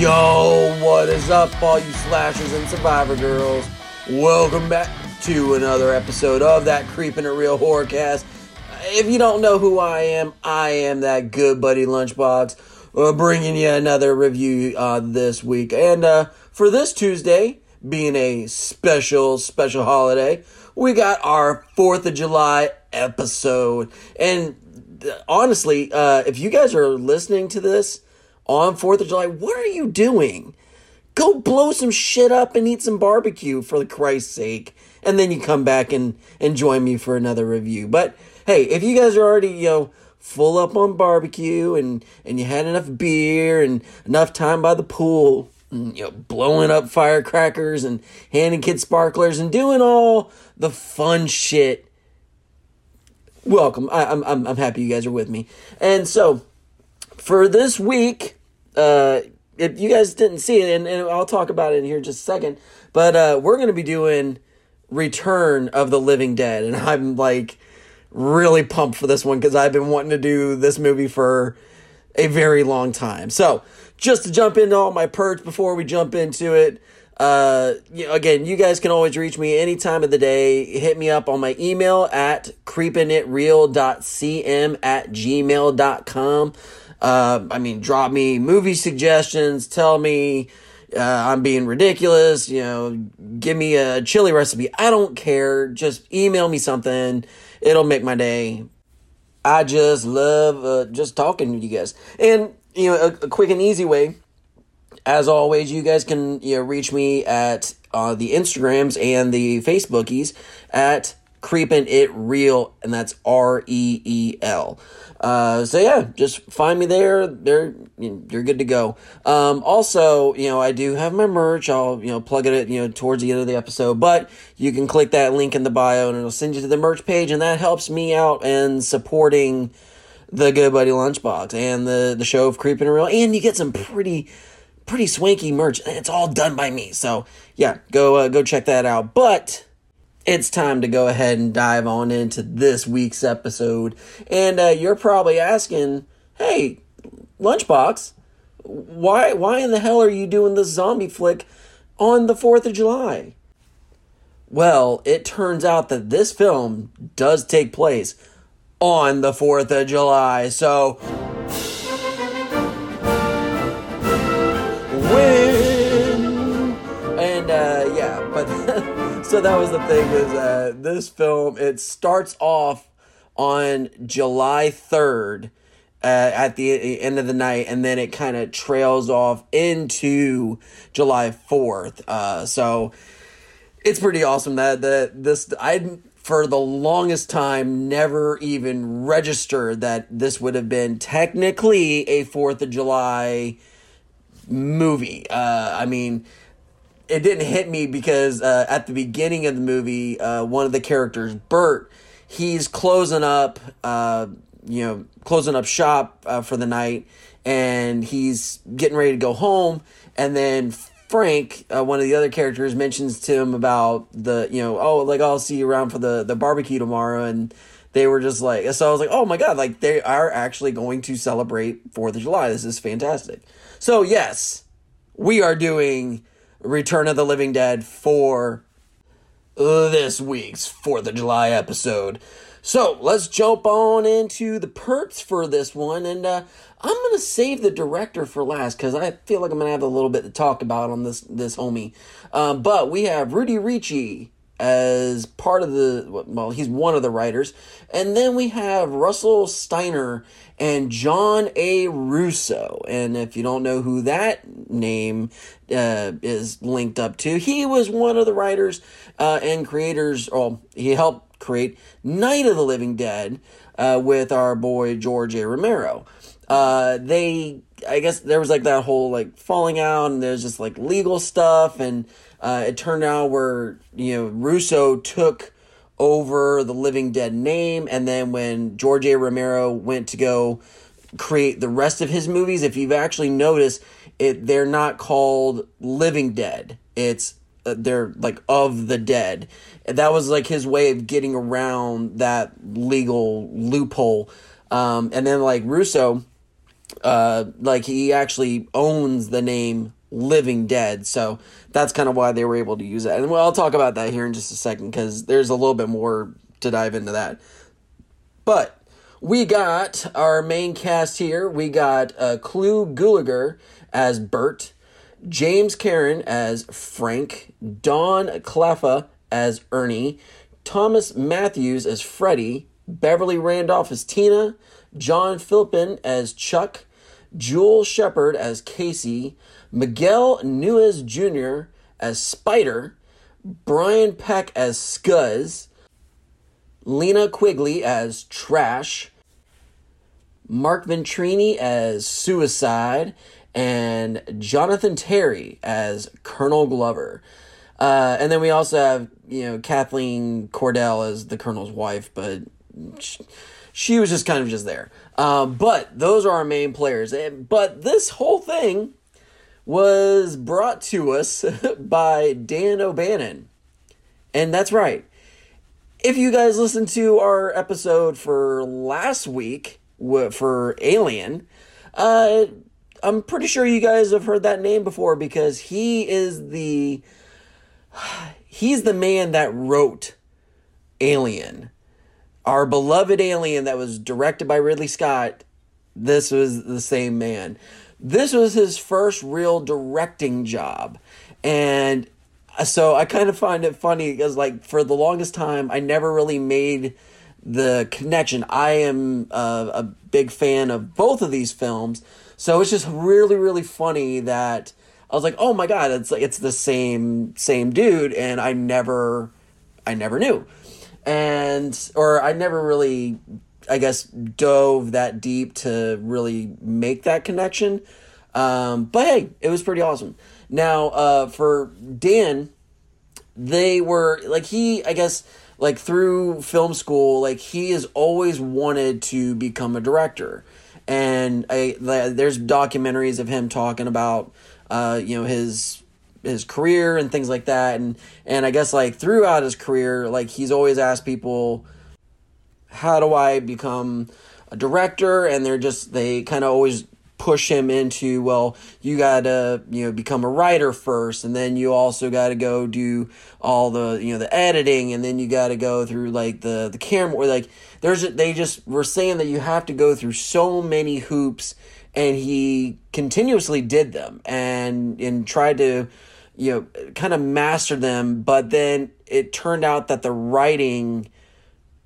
Yo, what is up, all you slashers and survivor girls? Welcome back to another episode of that Creepin It Reel Horrorcast. If you don't know who I am, I am that good buddy Lunchbox, uh, bringing you another review uh, this week. And uh, for this Tuesday, being a special, special holiday, we got our 4th of July episode. And honestly, uh, if you guys are listening to this on 4th of July, what are you doing? Go blow some shit up and eat some barbecue for Christ's sake. And then you come back and, and join me for another review. But hey, if you guys are already, you know, full up on barbecue and, and you had enough beer and enough time by the pool, and, you know, blowing up firecrackers and handing kids sparklers and doing all the fun shit. Welcome. I, I'm, I'm, I'm happy you guys are with me. And so, for this week, uh, if you guys didn't see it, and, and I'll talk about it in here just a second, but uh, we're going to be doing Return of the Living Dead, and I'm like really pumped for this one because I've been wanting to do this movie for a very long time. So, just to jump into all my perks before we jump into it, uh, again, you guys can always reach me any time of the day. Hit me up on my email at creepingitreal.cm at gmail.com. Uh, I mean, drop me movie suggestions. Tell me uh, I'm being ridiculous. You know, give me a chili recipe. I don't care. Just email me something. It'll make my day. I just love uh, just talking to you guys. And, you know, a, a quick and easy way as always, you guys can you know reach me at uh, the Instagrams and the Facebookies at Creepin It Reel, and that's R E E L. Uh, so yeah, just find me there. There, you're good to go. Um, also, you know, I do have my merch. I'll you know plug it you know towards the end of the episode, but you can click that link in the bio, and it'll send you to the merch page, and that helps me out and supporting the Good Buddy Lunchbox and the the show of Creepin Reel, and you get some pretty pretty swanky merch. It's all done by me. So yeah, go uh, go check that out. But it's time to go ahead and dive on into this week's episode. And uh, you're probably asking, "Hey, Lunchbox, why why in the hell are you doing this zombie flick on the 4th of July?" Well, it turns out that this film does take place on the 4th of July. So so that was the thing is uh, this film it starts off on July third. Uh, at the end of the night, and then it kind of trails off into July fourth. Uh, so it's pretty awesome that that this I for the longest time never even registered that this would have been technically a Fourth of July movie. Uh, I mean, it didn't hit me because uh, at the beginning of the movie, uh, one of the characters, Bert, he's closing up, uh, you know, closing up shop uh, for the night, and he's getting ready to go home, and then Frank, uh, one of the other characters, mentions to him about the, you know, oh, like I'll see you around for the the barbecue tomorrow, and they were just like, so I was like, oh my god, like they are actually going to celebrate Fourth of July. This is fantastic. So yes, we are doing Return of the Living Dead for this week's Fourth of July episode. So let's jump on into the perks for this one, and uh, I'm gonna save the director for last because I feel like I'm gonna have a little bit to talk about on this this homie. Um, but we have Rudy Ricci as part of the well, he's one of the writers, and then we have Russell Streiner and John A. Russo. And if you don't know who that name uh, is linked up to, he was one of the writers uh, and creators. Well, he helped create Night of the Living Dead uh, with our boy George A. Romero. Uh, they, I guess, there was like that whole like falling out, and there's just like legal stuff, and uh, it turned out where you know Russo took over the Living Dead name, and then when George A. Romero went to go create the rest of his movies, if you've actually noticed, it they're not called Living Dead. It's uh, they're like of the dead. And that was like his way of getting around that legal loophole. Um, and then like Russo, uh, like he actually owns the name Living Dead. So that's kind of why they were able to use that. And well, I'll talk about that here in just a second because there's a little bit more to dive into that. But we got our main cast here. We got uh, Clu Gulager as Bert, James Karen as Frank, Don Calfa as Ernie, Thomas Matthews as Freddie, Beverly Randolph as Tina, John Philpin as Chuck, Jewel Shepard as Casey, Miguel Nunez Jr. as Spider, Brian Peck as Scuzz, Linnea Quigley as Trash, Mark Venturini as Suicide, and Jonathan Terry as Colonel Glover. Uh, and then we also have, you know, Kathleen Cordell as the Colonel's wife, but she, she was just kind of just there. Um, but those are our main players. And, but this whole thing was brought to us by Dan O'Bannon. And that's right. If you guys listened to our episode for last week for Alien, uh, I'm pretty sure you guys have heard that name before because he is the he's the man that wrote Alien. Our beloved Alien that was directed by Ridley Scott. This was the same man. This was his first real directing job. And uh, so I kind of find it funny because, like, for the longest time, I never really made the connection. I am a, a big fan of both of these films. So it's just really, really funny that I was like, oh my god, it's like it's the same same dude, and I never, I never knew, and or I never really, I guess, dove that deep to really make that connection. Um, but hey, it was pretty awesome. Now, uh, for Dan, they were like he, I guess, like through film school, like he has always wanted to become a director, and I there's documentaries of him talking about uh, you know his his career and things like that. And and I guess like throughout his career like he's always asked people how do I become a director? And they're just they kind of always push him into well you got to you know become a writer first and then you also got to go do all the you know the editing and then you got to go through like the the camera. Or like there's they just were saying that you have to go through so many hoops and he continuously did them and and tried to you know kind of master them but then it turned out that the writing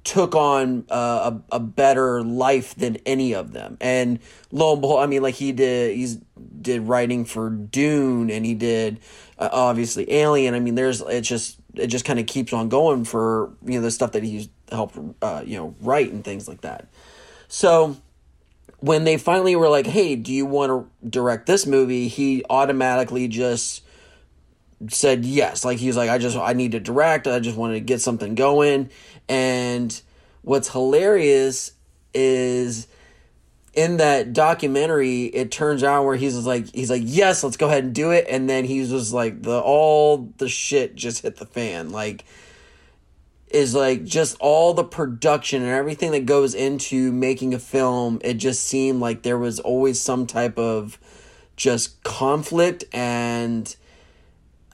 took on uh, a, a better life than any of them. And lo and behold i mean like he did he's did writing for dune and he did uh, obviously alien. I mean there's it just it just kind of keeps on going for you know the stuff that he's helped uh, you know write and things like that. So when they finally were like, "Hey, do you want to direct this movie?" He automatically just said yes. Like he's like, "I just I need to direct. I just wanted to get something going." And what's hilarious is in that documentary, it turns out where he's like, he's like, "Yes, let's go ahead and do it." And then he's just like, the all the shit just hit the fan. Like is like just all the production and everything that goes into making a film. It just seemed like there was always some type of just conflict and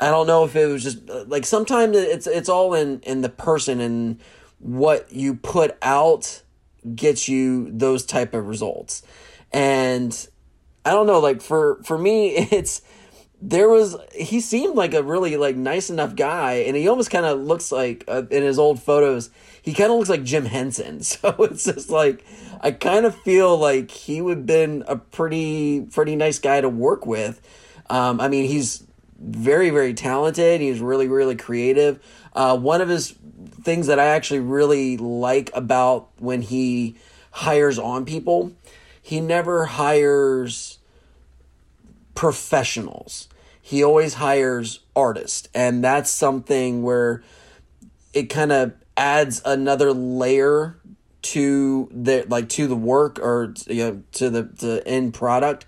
I don't know if it was just like sometimes it's it's all in in the person and what you put out gets you those type of results. And I don't know like for for me it's there was he seemed like a really like nice enough guy and he almost kind of looks like uh, in his old photos he kind of looks like jim henson so it's just like i kind of feel like he would have been a pretty pretty nice guy to work with um, i mean he's very very talented. He's really really creative. Uh, one of his things that i actually really like about when he hires on people he never hires professionals. He always hires artists, and that's something where it kind of adds another layer to the like to the work or you know to the the end product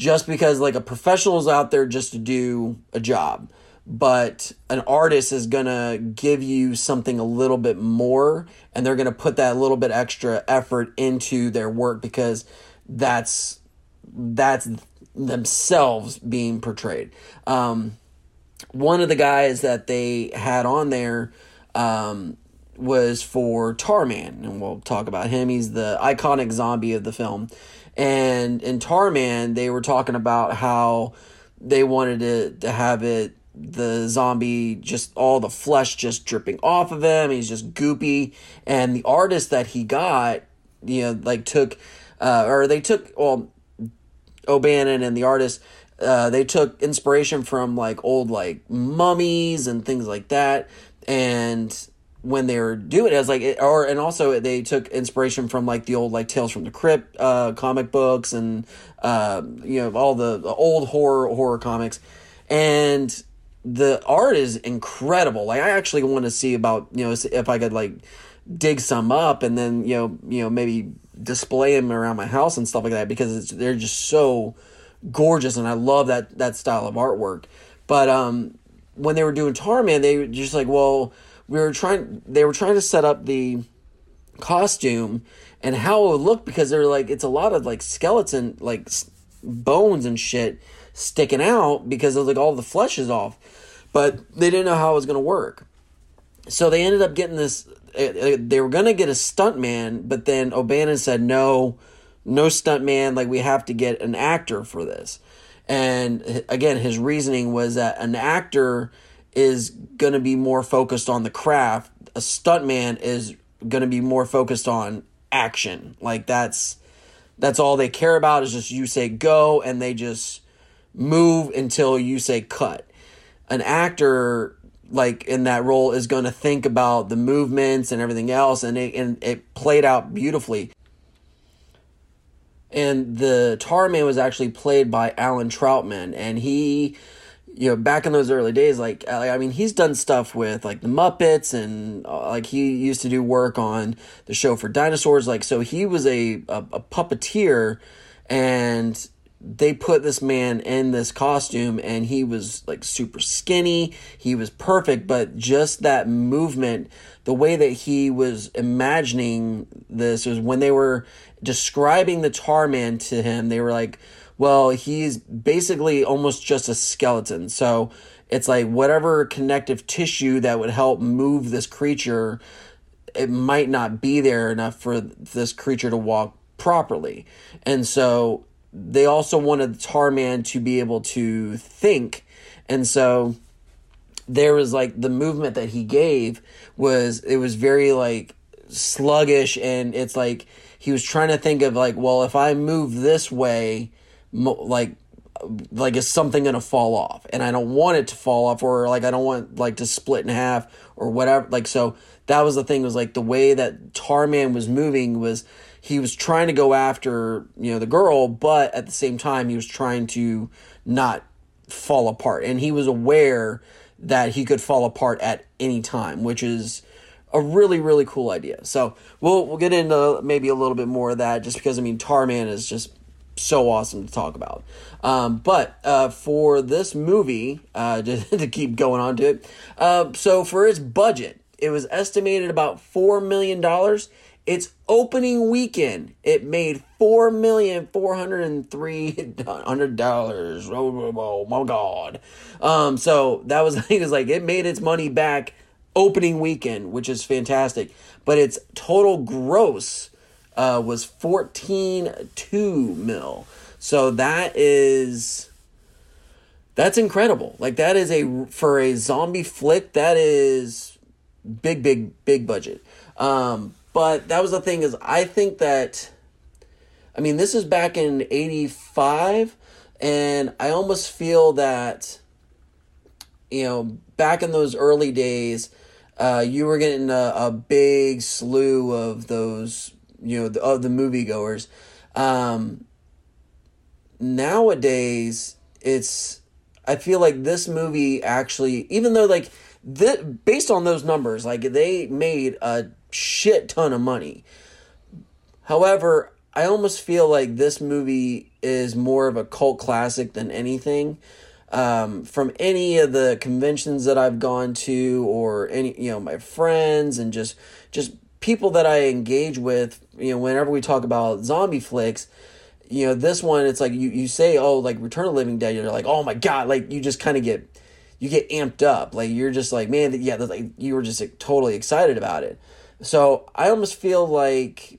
just because like a professional is out there just to do a job but an artist is gonna give you something a little bit more and they're gonna put that little bit extra effort into their work because that's that's themselves being portrayed. Um, one of the guys that they had on there um, was for Tarman, and we'll talk about him. He's the iconic zombie of the film. And in Tarman, they were talking about how they wanted to, to have it the zombie just all the flesh just dripping off of him. He's just goopy. And the artist that he got you know like took uh, or they took well o'bannon and the artist uh, they took inspiration from like old like mummies and things like that. And when they were doing it, it was like it, or and also they took inspiration from like the old like tales from the crypt uh comic books and uh you know all the, the old horror horror comics. And the art is incredible. Like i actually want to see about you know if i could like dig some up and then you know you know maybe display them around my house and stuff like that because they're just so gorgeous and i love that that style of artwork. But um when they were doing tarman they were just like well we were trying they were trying to set up the costume and how it would look because they're like it's a lot of like skeleton like bones and shit sticking out because of like all the flesh is off. But they didn't know how it was going to work. So they ended up getting this eh, eh, they were going to get a stunt man but then o'bannon said no no stunt man like we have to get an actor for this. And again his reasoning was that an actor is going to be more focused on the craft. A stuntman is going to be more focused on action. Like that's that's all they care about is just you say go and they just move until you say cut. An actor like in that role is going to think about the movements and everything else and it and it played out beautifully. And the Tar Man was actually played by Allan Trautman and he you know, back in those early days, like I mean, he's done stuff with like the Muppets, and uh, like he used to do work on the show for dinosaurs. Like, so he was a a, a puppeteer, and they put this man in this costume, and he was like super skinny. He was perfect, but just that movement, the way that he was imagining this was when they were describing the Tar Man to him, they were like well, he's basically almost just a skeleton. So it's like whatever connective tissue that would help move this creature, it might not be there enough for this creature to walk properly. And so they also wanted the Tarman to be able to think. And so there was like the movement that he gave was it was very like sluggish and it's like he was trying to think of like well if i move this way like like is something gonna fall off? And i don't want it to fall off or like i don't want like to split in half or whatever like so that was the thing was like the way that tarman was moving was he was trying to go after you know the girl but at the same time he was trying to not fall apart. And he was aware that he could fall apart at any time which is a really really cool idea. So we'll we'll get into maybe a little bit more of that just because i mean tarman is just so awesome to talk about. Um, but uh, for this movie, uh, to, to, keep going on to it, uh, so for its budget, it was estimated about $4 million. Its opening weekend, it made four million four hundred and three hundred dollars. Oh, oh, my god! Um, so that was it was like it made its money back opening weekend, which is fantastic. But its total gross uh, was 14.2 mil. So that is that's incredible. Like that is a for a zombie flick that is big big big budget. Um but that was the thing is I think that I mean this is back in 85 and I almost feel that you know back in those early days uh, you were getting a, a big slew of those you know the, of the moviegoers. Um, nowadays, it's I feel like this movie actually, even though like the based on those numbers, like they made a shit ton of money. However, I almost feel like this movie is more of a cult classic than anything. Um, from any of the conventions that I've gone to, or any you know my friends, and just just people that I engage with, you know, whenever we talk about zombie flicks, you know, this one, it's like you, you say, oh, like Return of Living Dead, you're like, oh my God, like you just kind of get, you get amped up. Like you're just like, man, yeah, like you were just like, totally excited about it. So I almost feel like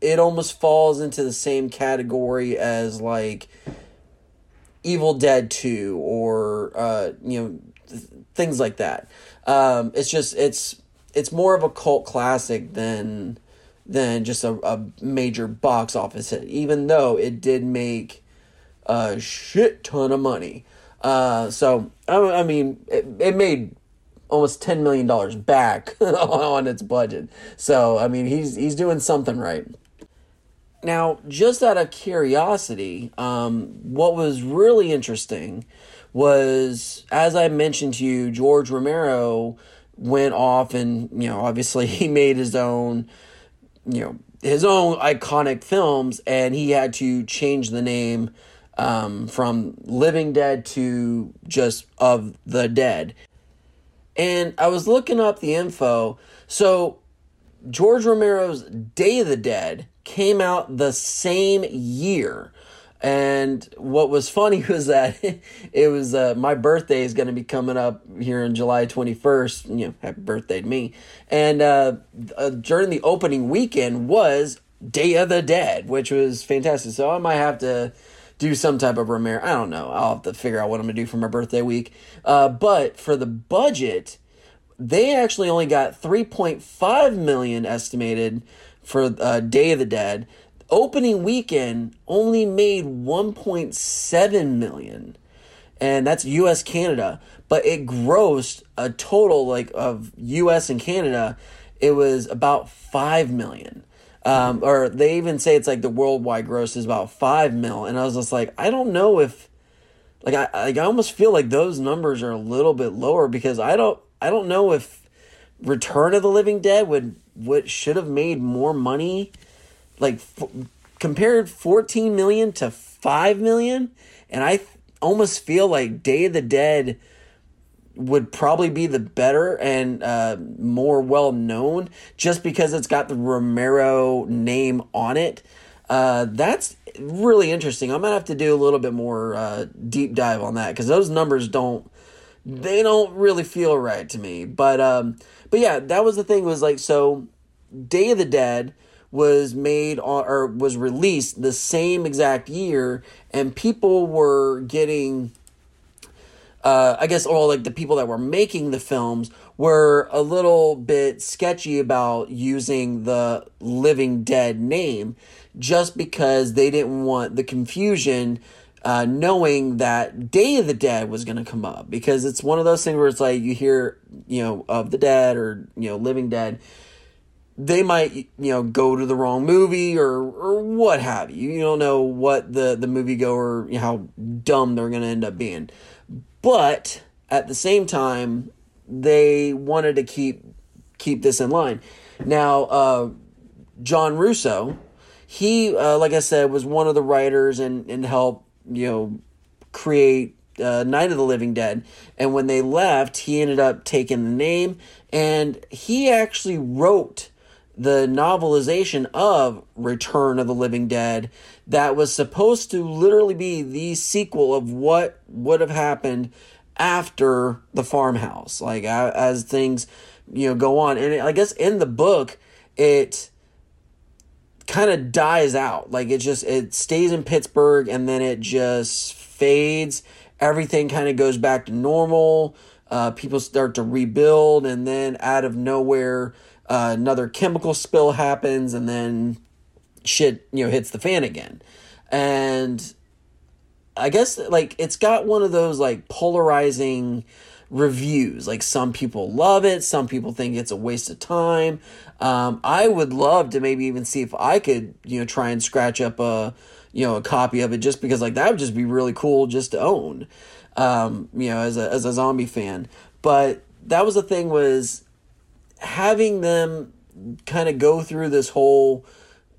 it almost falls into the same category as like Evil Dead 2 or, uh, you know, th- things like that. Um, it's just, it's, it's more of a cult classic than than just a, a major box office hit, even though it did make a shit ton of money. Uh, so, I, I mean, it, it made almost $10 million back on its budget. So, I mean, he's, he's doing something right. Now, just out of curiosity, um, what was really interesting was, as I mentioned to you, George Romero went off and, you know, obviously he made his own you know his own iconic films, and he had to change the name um, from Living Dead to just of the Dead. And I was looking up the info. So George Romero's Day of the Dead came out the same year and what was funny was that it was uh, my birthday is going to be coming up here in July 21st. You know, happy birthday to me. And uh, uh, during the opening weekend was Day of the Dead, which was fantastic. So I might have to do some type of Romero. I don't know. I'll have to figure out what I'm going to do for my birthday week. Uh, but for the budget, they actually only got 3.5 million estimated for uh, Day of the Dead opening weekend only made 1.7 million and that's US Canada but it grossed a total like of US and Canada it was about 5 million. Um, or they even say it's like the worldwide gross is about 5 mil and I was just like I don't know if like I like I almost feel like those numbers are a little bit lower because I don't I don't know if Return of the Living Dead would what should have made more money like f- compared 14 million to 5 million and I almost feel like Day of the Dead would probably be the better and uh, more well known just because it's got the Romero name on it. Uh, that's really interesting. I'm gonna have to do a little bit more uh, deep dive on that because those numbers don't they don't really feel right to me. But um, but yeah, that was the thing was like so Day of the Dead was made on, or was released the same exact year, and people were getting. Uh, I guess all like the people that were making the films were a little bit sketchy about using the Living Dead name, just because they didn't want the confusion. Uh, knowing that Day of the Dead was going to come up because it's one of those things where it's like you hear, you know, of the dead or, you know, living dead, they might you know go to the wrong movie or or what have you. You don't know what the the moviegoer you know, how dumb they're going to end up being. But at the same time, they wanted to keep keep this in line. Now, uh, John Russo, he uh, like I said was one of the writers and and helped you know create uh, Night of the Living Dead. And when they left, he ended up taking the name and he actually wrote the novelization of Return of the Living Dead that was supposed to literally be the sequel of what would have happened after the farmhouse. Like as things you know go on. And i guess in the book it kind of dies out. Like it just it stays in pittsburgh and then it just fades. Everything kind of goes back to normal. Uh, people start to rebuild and then out of nowhere uh, another chemical spill happens, and then shit, you know, hits the fan again. And I guess like it's got one of those like polarizing reviews. Like some people love it, some people think it's a waste of time. Um, I would love to maybe even see if I could, you know, try and scratch up a, you know, a copy of it just because like that would just be really cool just to own, um, you know, as a as a zombie fan. But that was the thing was having them kind of go through this whole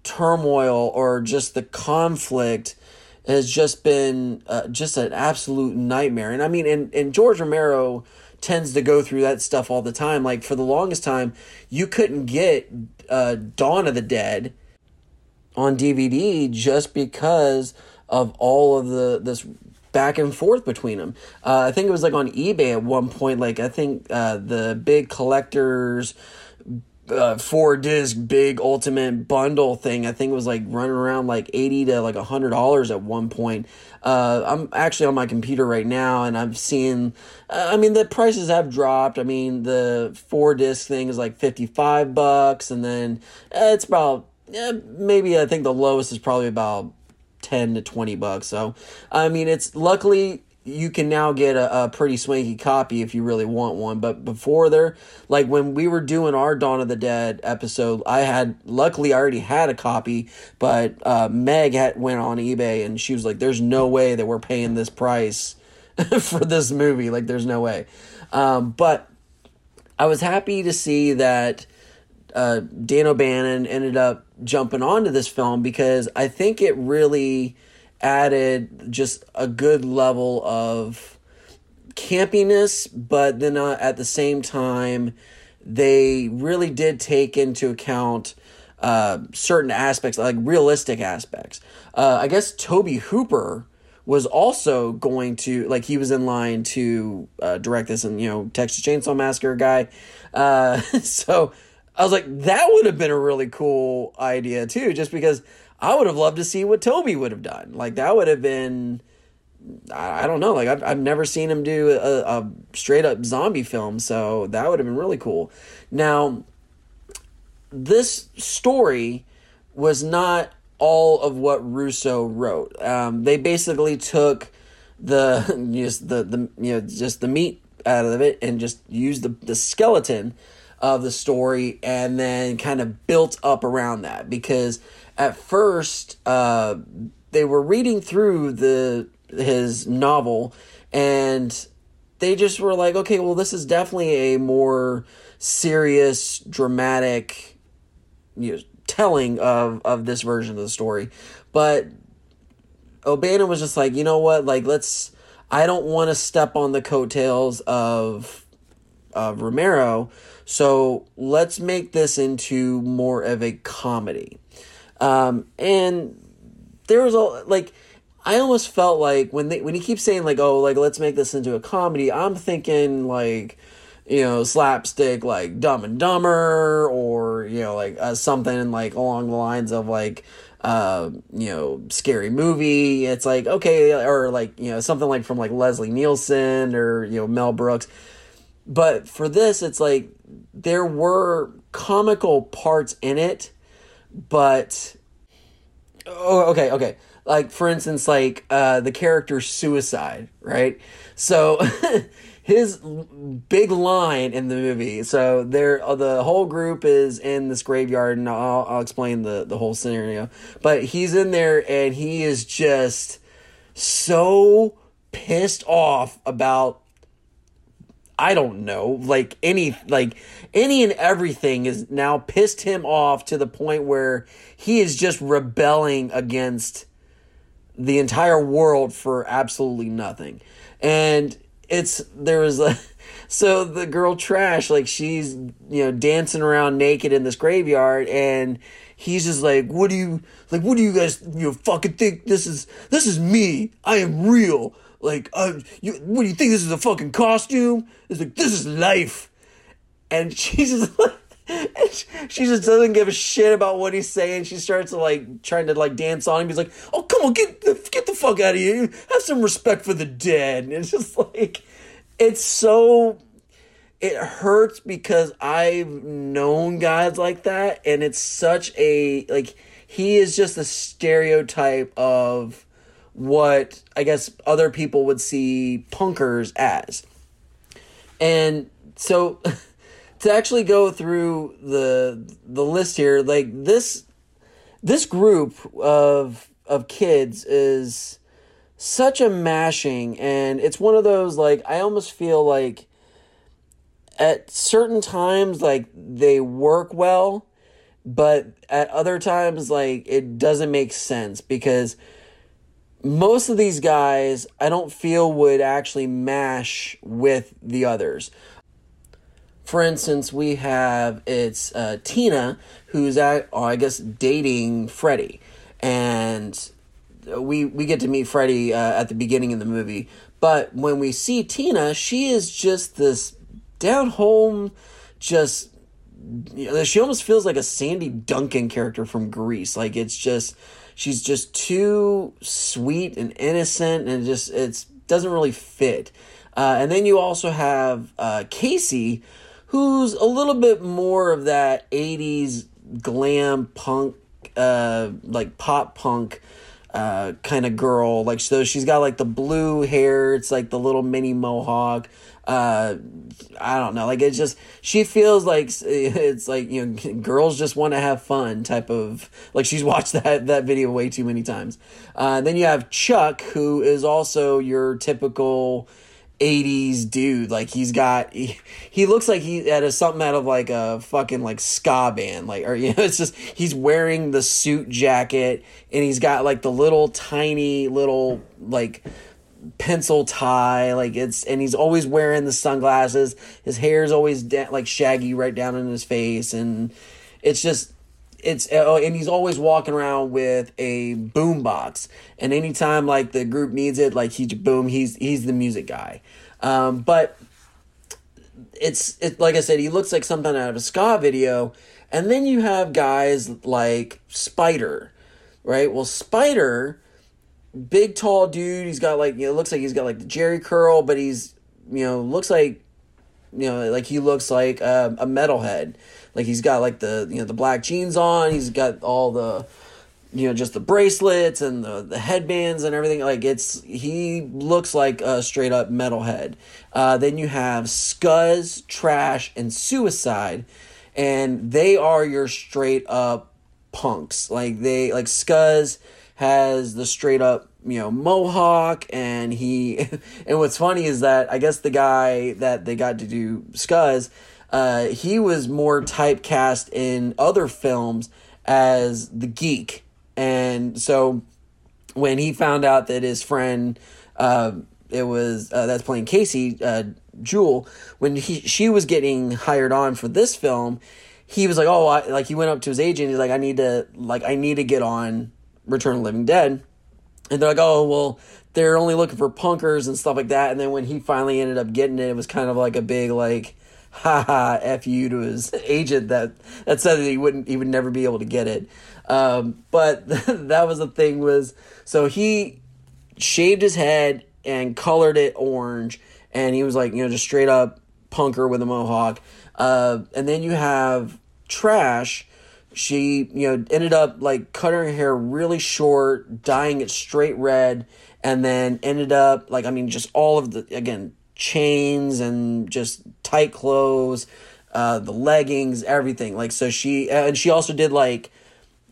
turmoil or just the conflict has just been uh, just an absolute nightmare. And I mean, and, and George Romero tends to go through that stuff all the time. Like for the longest time, you couldn't get uh, Dawn of the Dead on DVD just because of all of the this back and forth between them. Uh, I think it was like on eBay at one point. Like I think uh, the big collectors uh, four disc big ultimate bundle thing. I think it was like running around like eighty to like a hundred dollars at one point. Uh, I'm actually on my computer right now, and I'm seeing. Uh, I mean, the prices have dropped. I mean, the four disc thing is like fifty five bucks, and then uh, it's about maybe I think the lowest is probably about 10 to 20 bucks. So, I mean, it's luckily you can now get a, a, pretty swanky copy if you really want one. But before there, like when we were doing our Dawn of the Dead episode, I had luckily I already had a copy, but uh, Meg had went on eBay and she was like, "There's no way that we're paying this price for this movie. Like, there's no way." Um, but I was happy to see that uh, Dan O'Bannon ended up jumping onto this film because I think it really added just a good level of campiness, but then uh, at the same time, they really did take into account uh, certain aspects, like realistic aspects. Uh, I guess Tobe Hooper was also going to like he was in line to uh, direct this and you know Texas Chainsaw Massacre guy. Uh, so I was like that would have been a really cool idea too, just because I would have loved to see what Tobe would have done. Like that would have been I, I don't know. Like I've I've never seen him do a, a straight up zombie film, so that would have been really cool. Now, this story was not all of what Russo wrote. Um, they basically took the just the the you know just the meat out of it and just used the the skeleton of the story and then kind of built up around that. Because at first uh, they were reading through the his novel and they just were like okay well this is definitely a more serious dramatic you know, telling of of this version of the story. But O'Bannon was just like you know what? Like let's I don't want to step on the coattails of of Romero so let's make this into more of a comedy um, and there was a like I almost felt like when they when he keeps saying like oh like let's make this into a comedy, I'm thinking like you know slapstick like Dumb and Dumber or you know like uh, something like along the lines of like uh, you know, scary movie. It's like okay, or like you know something like from like Leslie Nielsen or you know Mel Brooks. But for this, it's like there were comical parts in it, but oh, okay, okay. Like for instance, like uh, the character suicide, right? So his big line in the movie. So there, uh, the whole group is in this graveyard, and I'll, I'll explain the the whole scenario. But he's in there, and he is just so pissed off about I don't know, like any like any and everything is now pissed him off to the point where he is just rebelling against the entire world for absolutely nothing. And it's there was a so the girl trash like she's you know dancing around naked in this graveyard and he's just like what do you like what do you guys you know fucking think? This is this is me. I am real like, uh, you, what do you think? This is a fucking costume? It's like, this is life. And she's just like, she just doesn't give a shit about what he's saying. She starts to like trying to like dance on him. He's like, "Oh, come on, get the get the fuck out of here! Have some respect for the dead." And it's just like, it's so, it hurts because I've known guys like that, and it's such a like he is just a stereotype of what I guess other people would see punkers as. And so to actually go through the the list here, like this this group of of kids is such a mashing and it's one of those like I almost feel like at certain times like they work well but at other times like it doesn't make sense because most of these guys I don't feel would actually mash with the others. for instance, we have it's uh, Tina who's at, oh, I guess, dating Freddie, and we we get to meet Freddie uh, at the beginning of the movie. But when we see Tina, she is just this down home, just you know, she almost feels like a Sandy Duncan character from Grease. Like it's just she's just too sweet and innocent, and just it doesn't really fit. Uh, and then you also have uh, Casey, who's a little bit more of that '80s glam punk, uh, like pop punk uh, kind of girl. Like so, she's got like the blue hair. It's like the little mini mohawk. Uh, I don't know. Like it's just she feels like it's like you know girls just want to have fun type of like she's watched that that video way too many times. Uh, then you have Chuck, who is also your typical 80s dude like he's got he, he looks like he had a, something out of like a fucking like ska band like or you know it's just he's wearing the suit jacket and he's got like the little tiny little like pencil tie like it's and he's always wearing the sunglasses. His hair's always da- like shaggy right down in his face and it's just it's oh, and he's always walking around with a boom box and anytime like the group needs it like he boom he's he's the music guy. Um, but it's it like i said he looks like something out of a ska video. And then you have guys like spider right? Well spider big tall dude he's got like you know looks like he's got like the Jheri curl but he's you know looks like you know like he looks like um, a metalhead like he's got like the you know the black jeans on. He's got all the you know just the bracelets and the the headbands and everything. Like it's he looks like a straight up metalhead. Uh, then you have Scuzz, Trash, and Suicide, and they are your straight up punks. Like they like Scuzz has the straight up you know mohawk and he and what's funny is that i guess the guy that they got to do scuzz uh, he was more typecast in other films as the geek. And so when he found out that his friend, uh, it was uh, that's playing Casey, uh, Jewel, when he she was getting hired on for this film, he was like, oh, I, like he went up to his agent. He's like, I need to like I need to get on Return of Living Dead, and they're like, oh, well, they're only looking for punkers and stuff like that. And then when he finally ended up getting it, it was kind of like a big like haha, F you to his agent that, that said that he wouldn't, he would never be able to get it. Um, but that was the thing was, so he shaved his head and colored it orange and he was like, you know, just straight up punker with a mohawk. Uh, and then you have Trash. She, you know, ended up like cutting her hair really short, dyeing it straight red, and then ended up like, I mean, just all of the, again, chains and just tight clothes, uh, the leggings, everything. Like so she and she also did like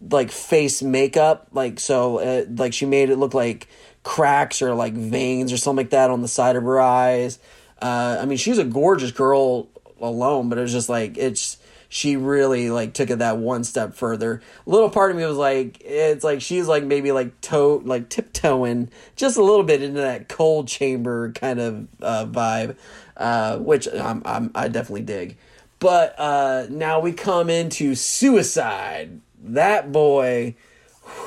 like face makeup, like so uh, like she made it look like cracks or like veins or something like that on the side of her eyes. Uh, I mean, she's a gorgeous girl alone, but it was just like it's she really like took it that one step further. A little part of me was like, it's like she's like maybe like toe like tiptoeing just a little bit into that cold chamber kind of uh, vibe, uh, which I'm, I'm I definitely dig. But uh, now we come into suicide. That boy,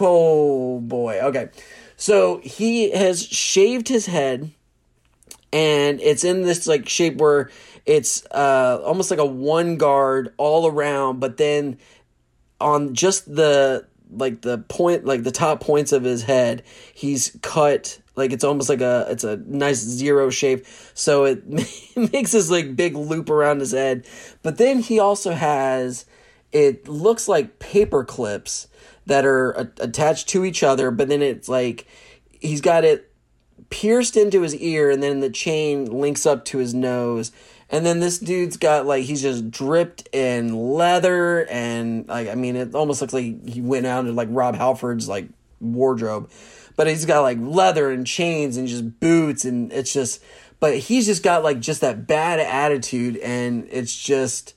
oh boy. Okay, so he has shaved his head, and it's in this like shape where it's uh, almost like a one guard all around, but then on just the like the point like the top points of his head he's cut like it's almost like a it's a nice zero shape. So it makes this like big loop around his head. But then he also has it looks like paper clips that are a- attached to each other but then it's like he's got it pierced into his ear and then the chain links up to his nose and then this dude's got like he's just dripped in leather and like I mean it almost looks like he went out into like Rob Halford's like wardrobe. But he's got like leather and chains and just boots and it's just but he's just got like just that bad attitude and it's just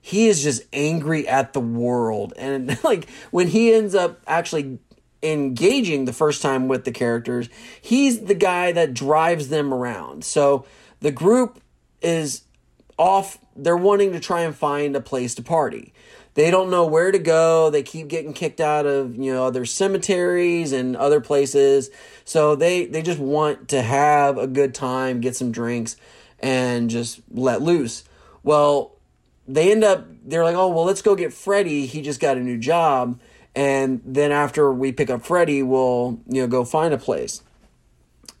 he is just angry at the world and like when he ends up actually engaging the first time with the characters he's the guy that drives them around so the group is off they're wanting to try and find a place to party. They don't know where to go. They keep getting kicked out of you know other cemeteries and other places. So they they just want to have a good time get some drinks and just let loose. Well they end up they're like oh well let's go get freddie. He just got a new job. And then after we pick up freddie we'll you know go find a place.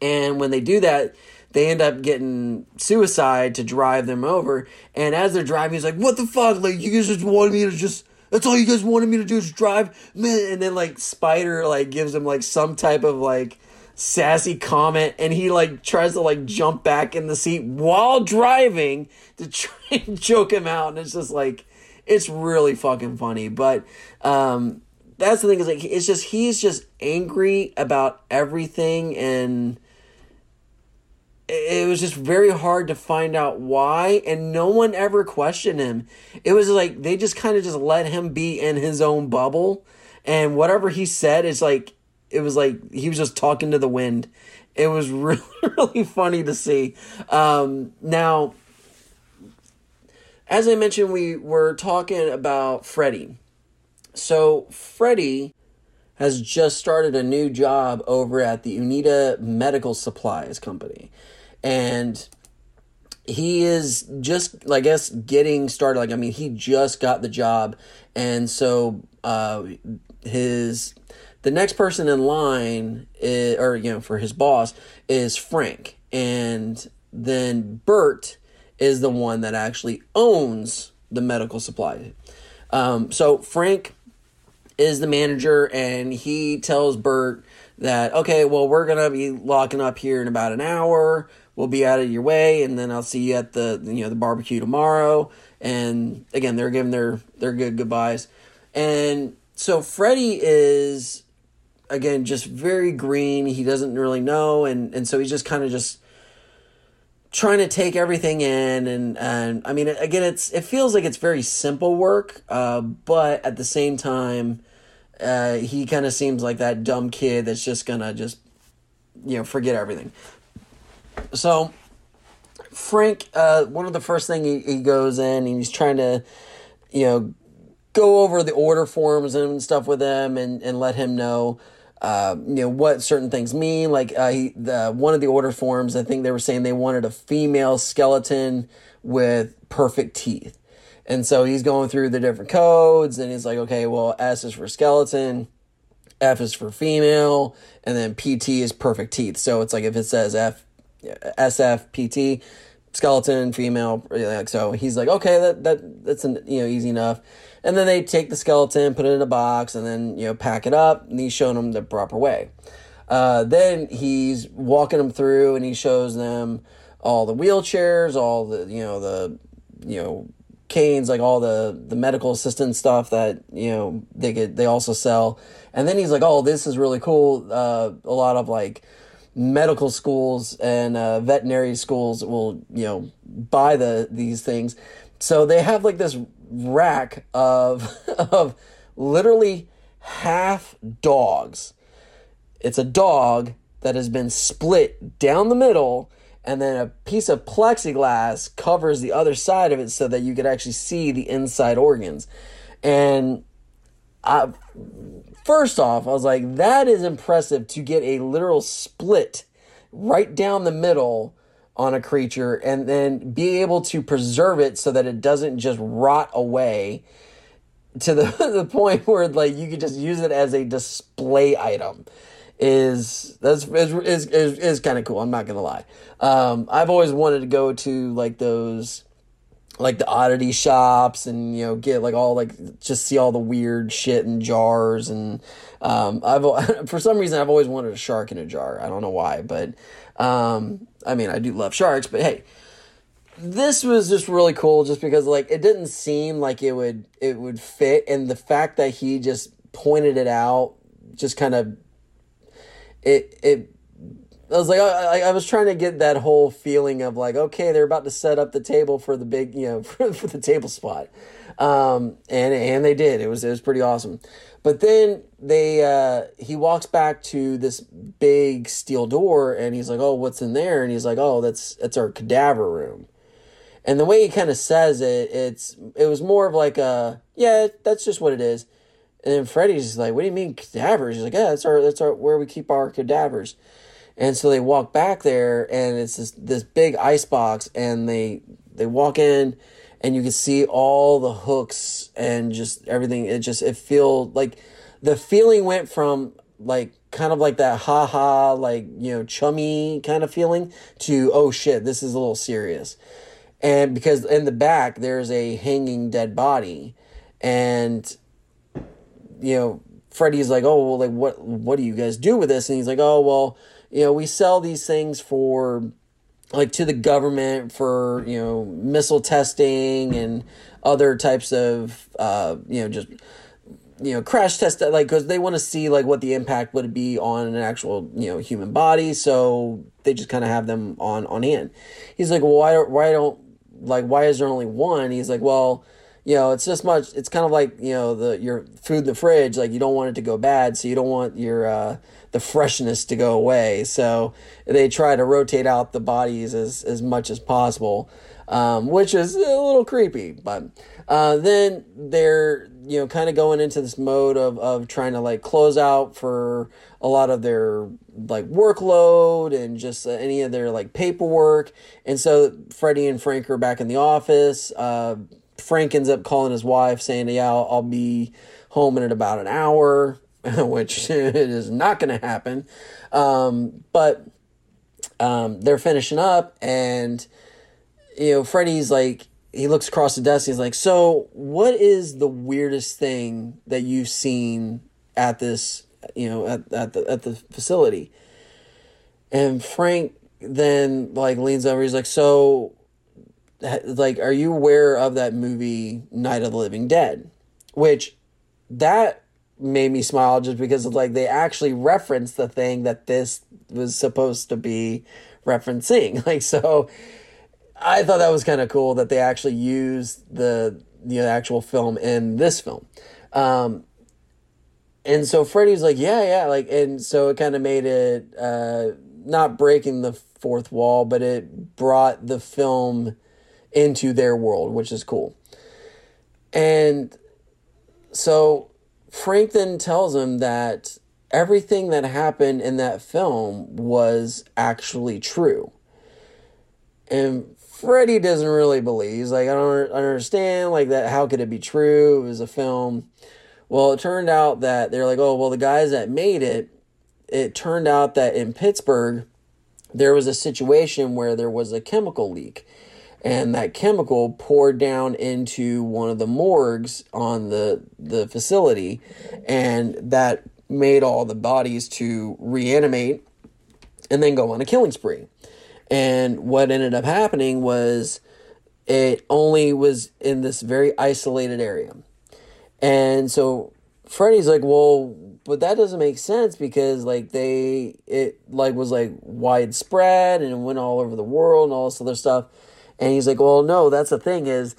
And when they do that they end up getting suicide to drive them over. And as they're driving, he's like, "What the fuck? Like, you guys just wanted me to just." That's all you guys wanted me to do is drive. And then like Spider like gives him like some type of like sassy comment, and he like tries to like jump back in the seat while driving to try and joke him out, and it's just like it's really fucking funny. But um, that's the thing is like it's just he's just angry about everything and it was just very hard to find out why and no one ever questioned him. It was like they just kind of just let him be in his own bubble and whatever he said is like it was like he was just talking to the wind. It was really really funny to see. Um, now as i mentioned we were talking about freddie. So freddie has just started a new job over at the Uneeda Medical Supplies Company and he is just I guess getting started. Like I mean, he just got the job, and so uh, his the next person in line, is, or you know, for his boss is Frank, and then Bert is the one that actually owns the medical supply. Um, so Frank is the manager, and he tells Bert that okay, well, we're gonna be locking up here in about an hour we'll be out of your way and then I'll see you at the you know the barbecue tomorrow. And again they're giving their their good goodbyes. And so Freddie is again just very green. He doesn't really know and and so he's just kind of just trying to take everything in and and I mean again it's it feels like it's very simple work uh, but at the same time uh, he kind of seems like that dumb kid that's just gonna just you know forget everything so Frank, uh, one of the first thing he, he goes in and he's trying to, you know, go over the order forms and stuff with him and, and let him know, uh, you know, what certain things mean. Like uh, he, the one of the order forms, I think they were saying they wanted a female skeleton with perfect teeth. And so he's going through the different codes and he's like, okay, well, S is for skeleton, F is for female, and then PT is perfect teeth. So it's like if it says F SFPT, skeleton, female. Like so, he's like, okay, that that that's an, you know easy enough. And then they take the skeleton, put it in a box, and then you know pack it up. And he's showing them the proper way. Uh, then he's walking them through, and he shows them all the wheelchairs, all the you know the you know canes, like all the the medical assistant stuff that you know they could they also sell. And then he's like, oh, this is really cool. Uh, a lot of like medical schools and uh, veterinary schools will you know buy the these things. So they have like this rack of of literally half dogs. It's a dog that has been split down the middle and then a piece of plexiglass covers the other side of it so that you could actually see the inside organs. And I, First off, I was like, that is impressive to get a literal split right down the middle on a creature and then be able to preserve it so that it doesn't just rot away to the, the point where like you could just use it as a display item is that's is is, is, is kind of cool i'm not gonna lie. Um, i've always wanted to go to like those like the oddity shops and you know get like all like just see all the weird shit in jars and um, I've for some reason I've always wanted a shark in a jar. I don't know why, but um, I mean I do love sharks, but hey, this was just really cool just because like it didn't seem like it would it would fit and the fact that he just pointed it out just kind of it it I was like, I, I, was trying to get that whole feeling of like, okay, they're about to set up the table for the big, you know, for, for the table spot, um, and and they did. It was it was pretty awesome. But then they uh, he walks back to this big steel door, and he's like, oh, what's in there? And he's like, oh, that's that's our cadaver room. And the way he kind of says it, it's it was more of like a yeah, that's just what it is. And then Freddy's like, "What do you mean cadavers?" He's like, "Yeah, that's our that's our where we keep our cadavers." And so they walk back there, and it's this this big ice box, and they they walk in, and you can see all the hooks and just everything. It just it feel like the feeling went from like kind of like that ha ha like you know chummy kind of feeling to oh shit this is a little serious and because in the back there's a hanging dead body and you know freddy's like oh well like what what do you guys do with this and he's like oh well you know we sell these things for like to the government for you know missile testing and other types of uh you know just you know crash test like because they want to see like what the impact would be on an actual you know human body so they just kind of have them on on hand. He's like well why why don't like why is there only one? He's like well you know it's just much it's kind of like you know the your food in the fridge like you don't want it to go bad so you don't want your uh the freshness to go away. So they try to rotate out the bodies as as much as possible um, which is a little creepy but uh, then they're you know kind of going into this mode of of trying to like close out for a lot of their like workload and just any of their like paperwork. And so freddie and frank are back in the office uh, frank ends up calling his wife saying yeah i'll, I'll be home in about an hour which is not going to happen um, but um, they're finishing up and you know freddie's like he looks across the desk. He's like, "So, what is the weirdest thing that you've seen at this, you know, at at the at the facility?" And Frank then like leans over. He's like, "So, like, are you aware of that movie Night of the Living Dead?" Which that made me smile just because of like they actually referenced the thing that this was supposed to be referencing. Like so I thought that was kind of cool that they actually used the the actual film in this film. Um, and so Freddie's like, yeah, yeah, like, and so it kind of made it uh, not breaking the fourth wall, but it brought the film into their world, which is cool. And so Frank then tells him that everything that happened in that film was actually true. And Freddie doesn't really believe. He's like, I don't understand. Like that, how could it be true? It was a film. Well, it turned out that they're like, oh, well, the guys that made it. It turned out that in Pittsburgh, there was a situation where there was a chemical leak, and that chemical poured down into one of the morgues on the the facility, and that made all the bodies to reanimate and then go on a killing spree. And what ended up happening was it only was in this very isolated area. And so Freddy's like, well, but that doesn't make sense because like they it like was like widespread and it went all over the world and all this other stuff. And he's like, well, no, that's the thing is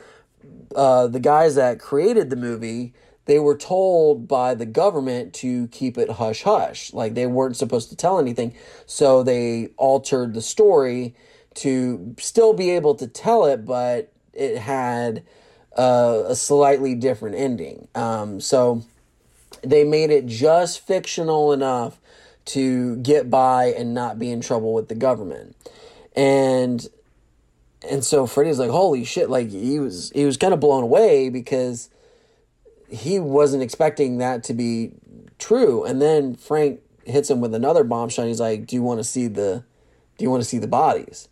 uh, the guys that created the movie they were told by the government to keep it hush hush. Like they weren't supposed to tell anything. So they altered the story to still be able to tell it, but it had uh, a slightly different ending. Um, so they made it just fictional enough to get by and not be in trouble with the government. And and so Freddie's like, holy shit, like he was he was kind of blown away because he wasn't expecting that to be true. And then Frank hits him with another bombshell. He's like, "Do you want to see the? Do you want to see the bodies?"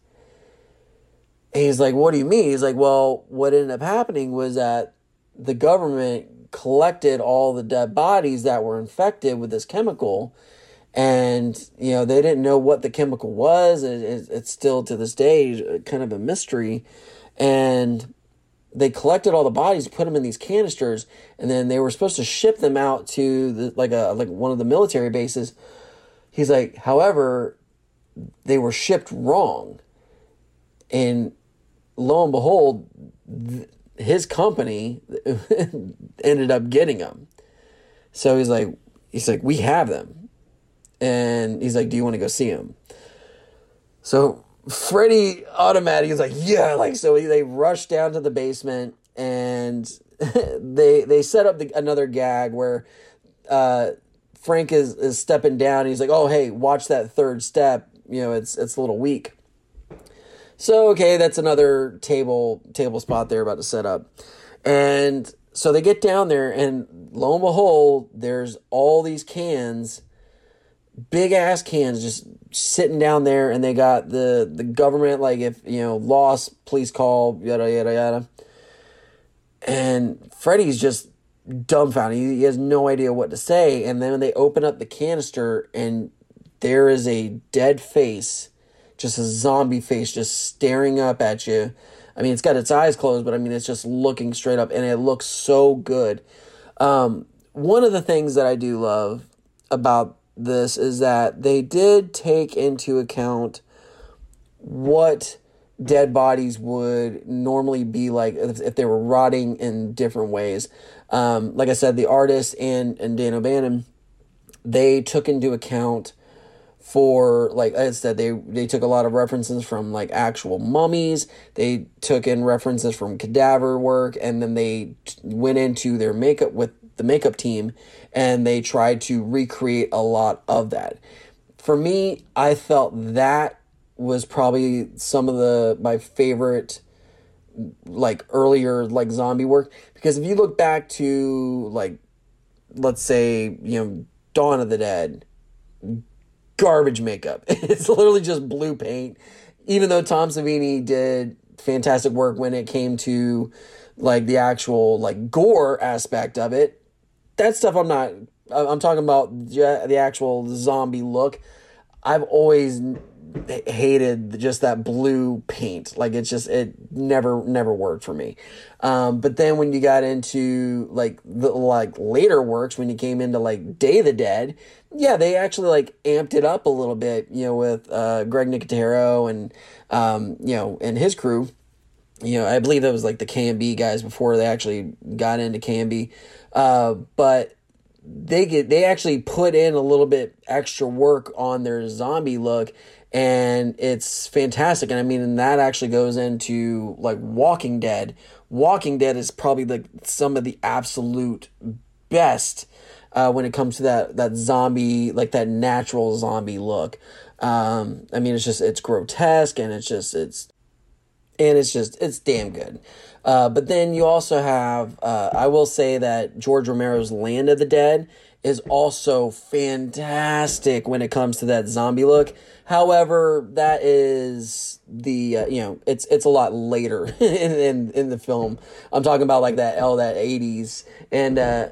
And he's like, "What do you mean?" He's like, "Well, what ended up happening was that the government collected all the dead bodies that were infected with this chemical." And you know they didn't know what the chemical was. It, it, it's still to this day kind of a mystery. And they collected all the bodies, put them in these canisters, and then they were supposed to ship them out to the, like a like one of the military bases. He's like, however, they were shipped wrong, and lo and behold, th- his company ended up getting them. So he's like, he's like, we have them, and he's like, do you want to go see him?" So Freddie automatically is like, yeah, like so they rush down to the basement and they they set up the, another gag where uh, Frank is is stepping down. he's like, oh hey, watch that third step. You know, it's it's a little weak. So okay, that's another table table spot they're about to set up, and so they get down there, and lo and behold, there's all these cans, big ass cans, just sitting down there, and they got the the government like if you know lost, please call yada yada yada, and Freddy's just dumbfounded. He, he has no idea what to say, and then they open up the canister, and there is a dead face just a zombie face just staring up at you. I mean, it's got its eyes closed, but I mean, it's just looking straight up, and it looks so good. Um, one of the things that I do love about this is that they did take into account what dead bodies would normally be like if, if they were rotting in different ways. Um, like I said, the artist and, and Dan O'Bannon, they took into account for like I said they they took a lot of references from like actual mummies they took in references from cadaver work and then they t- went into their makeup with the makeup team and they tried to recreate a lot of that for me I felt that was probably some of the my favorite like earlier like zombie work because if you look back to like let's say you know Dawn of the Dead garbage makeup. It's literally just blue paint. Even though Tom Savini did fantastic work when it came to like the actual like gore aspect of it, that stuff I'm not. I'm talking about the actual zombie look. I've always hated just that blue paint. Like it's just it never never worked for me. Um, but then when you got into like the like later works, when you came into like Day of the Dead, yeah, they actually like amped it up a little bit. You know, with uh, Greg Nicotero and um, you know and his crew. You know, I believe that was like the KNB guys before they actually got into KNB. Uh, but they get they actually put in a little bit extra work on their zombie look and it's fantastic. And I mean, and that actually goes into like Walking Dead. Walking Dead is probably like some of the absolute best uh, when it comes to that that zombie, like that natural zombie look. Um, I mean, it's just it's grotesque and it's just it's and it's just it's damn good. Uh, but then you also have uh, I will say that George Romero's Land of the Dead is also fantastic when it comes to that zombie look. However, that is the uh, you know it's it's a lot later in, in, in the film. I'm talking about like that L that 80s and uh,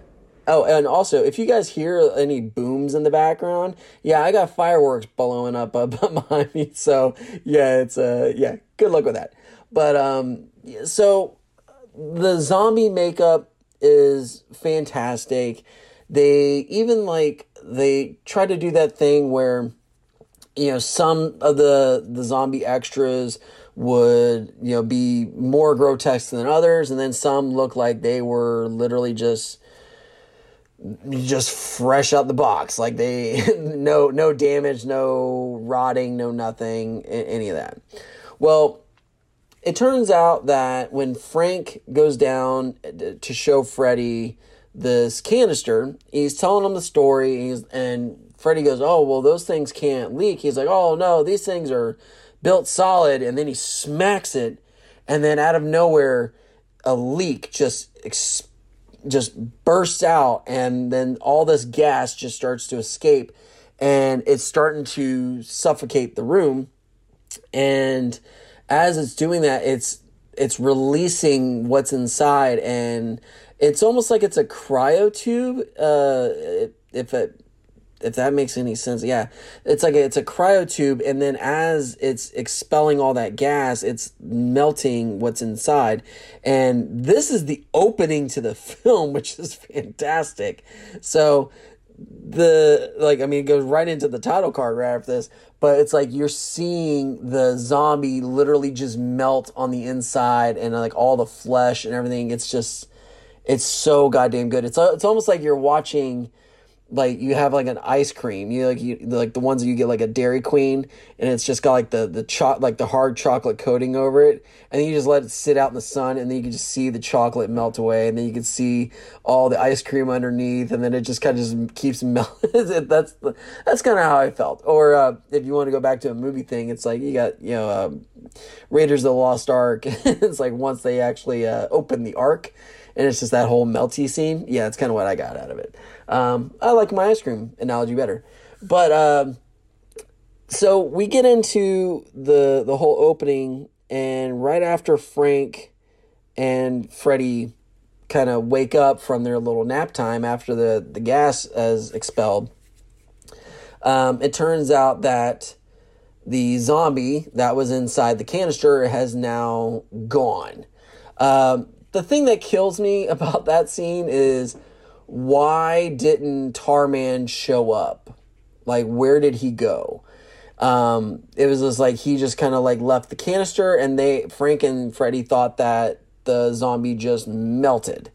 oh and also if you guys hear any booms in the background, yeah, I got fireworks blowing up, behind me. So yeah, it's uh yeah, good luck with that. But um so the zombie makeup is fantastic. They even like they try to do that thing where you know some of the the zombie extras would you know be more grotesque than others and then some look like they were literally just just fresh out the box like they no no damage no rotting no nothing any of that well it turns out that when frank goes down uh, to show freddy this canister. He's telling him the story, and Freddy goes, "Oh, well, those things can't leak." He's like, "Oh no, these things are built solid." And then he smacks it, and then out of nowhere, a leak just just bursts out, and then all this gas just starts to escape, and it's starting to suffocate the room. And as it's doing that, it's it's releasing what's inside and it's almost like it's a cryo tube. Uh, if it if that makes any sense, yeah, it's like a, it's a cryo tube, and then as it's expelling all that gas, it's melting what's inside, and this is the opening to the film, which is fantastic. So the like I mean it goes right into the title card right after this, but it's like you're seeing the zombie literally just melt on the inside and like all the flesh and everything. It's just it's so goddamn good. It's uh, it's almost like you're watching like you have like an ice cream. You like you like the ones that you get like a dairy queen and it's just got like the the cho- like the hard chocolate coating over it. And you just let it sit out in the sun and then you can just see the chocolate melt away and then you can see all the ice cream underneath and then it just kind of just keeps melting. That's that's kind of how i felt. Or uh, if you want to go back to a movie thing it's like you got you know um, raiders of the lost ark. It's like once they actually uh, open the ark and it's just that whole melty scene. Yeah, that's kind of what I got out of it. Um, I like my ice cream analogy better, but um, so we get into the the whole opening, and right after Frank and Freddy kind of wake up from their little nap time after the the gas is expelled, um, it turns out that the zombie that was inside the canister has now gone. Um, the thing that kills me about that scene is why didn't Tarman show up? Like, where did he go? Um, it was just like he just kind of like left the canister, and they Frank and Freddy thought that the zombie just melted.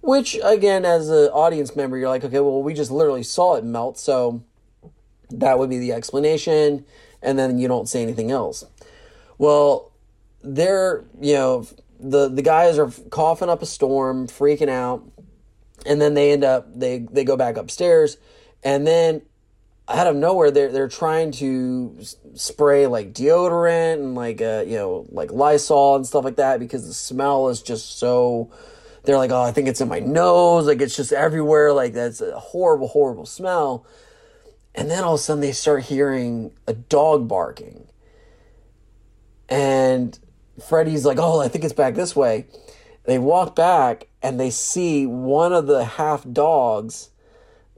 Which again, as an audience member, you're like, okay, well, we just literally saw it melt, so that would be the explanation, and then you don't say anything else. Well, they're you know the the guys are coughing up a storm, freaking out, and then they end up they they go back upstairs, and then out of nowhere they're they're trying to spray like deodorant and like uh you know like Lysol and stuff like that because the smell is just so they're like oh I think it's in my nose like it's just everywhere like that's a horrible horrible smell. And then all of a sudden they start hearing a dog barking. And Freddy's like, oh, I think it's back this way. They walk back and they see one of the half dogs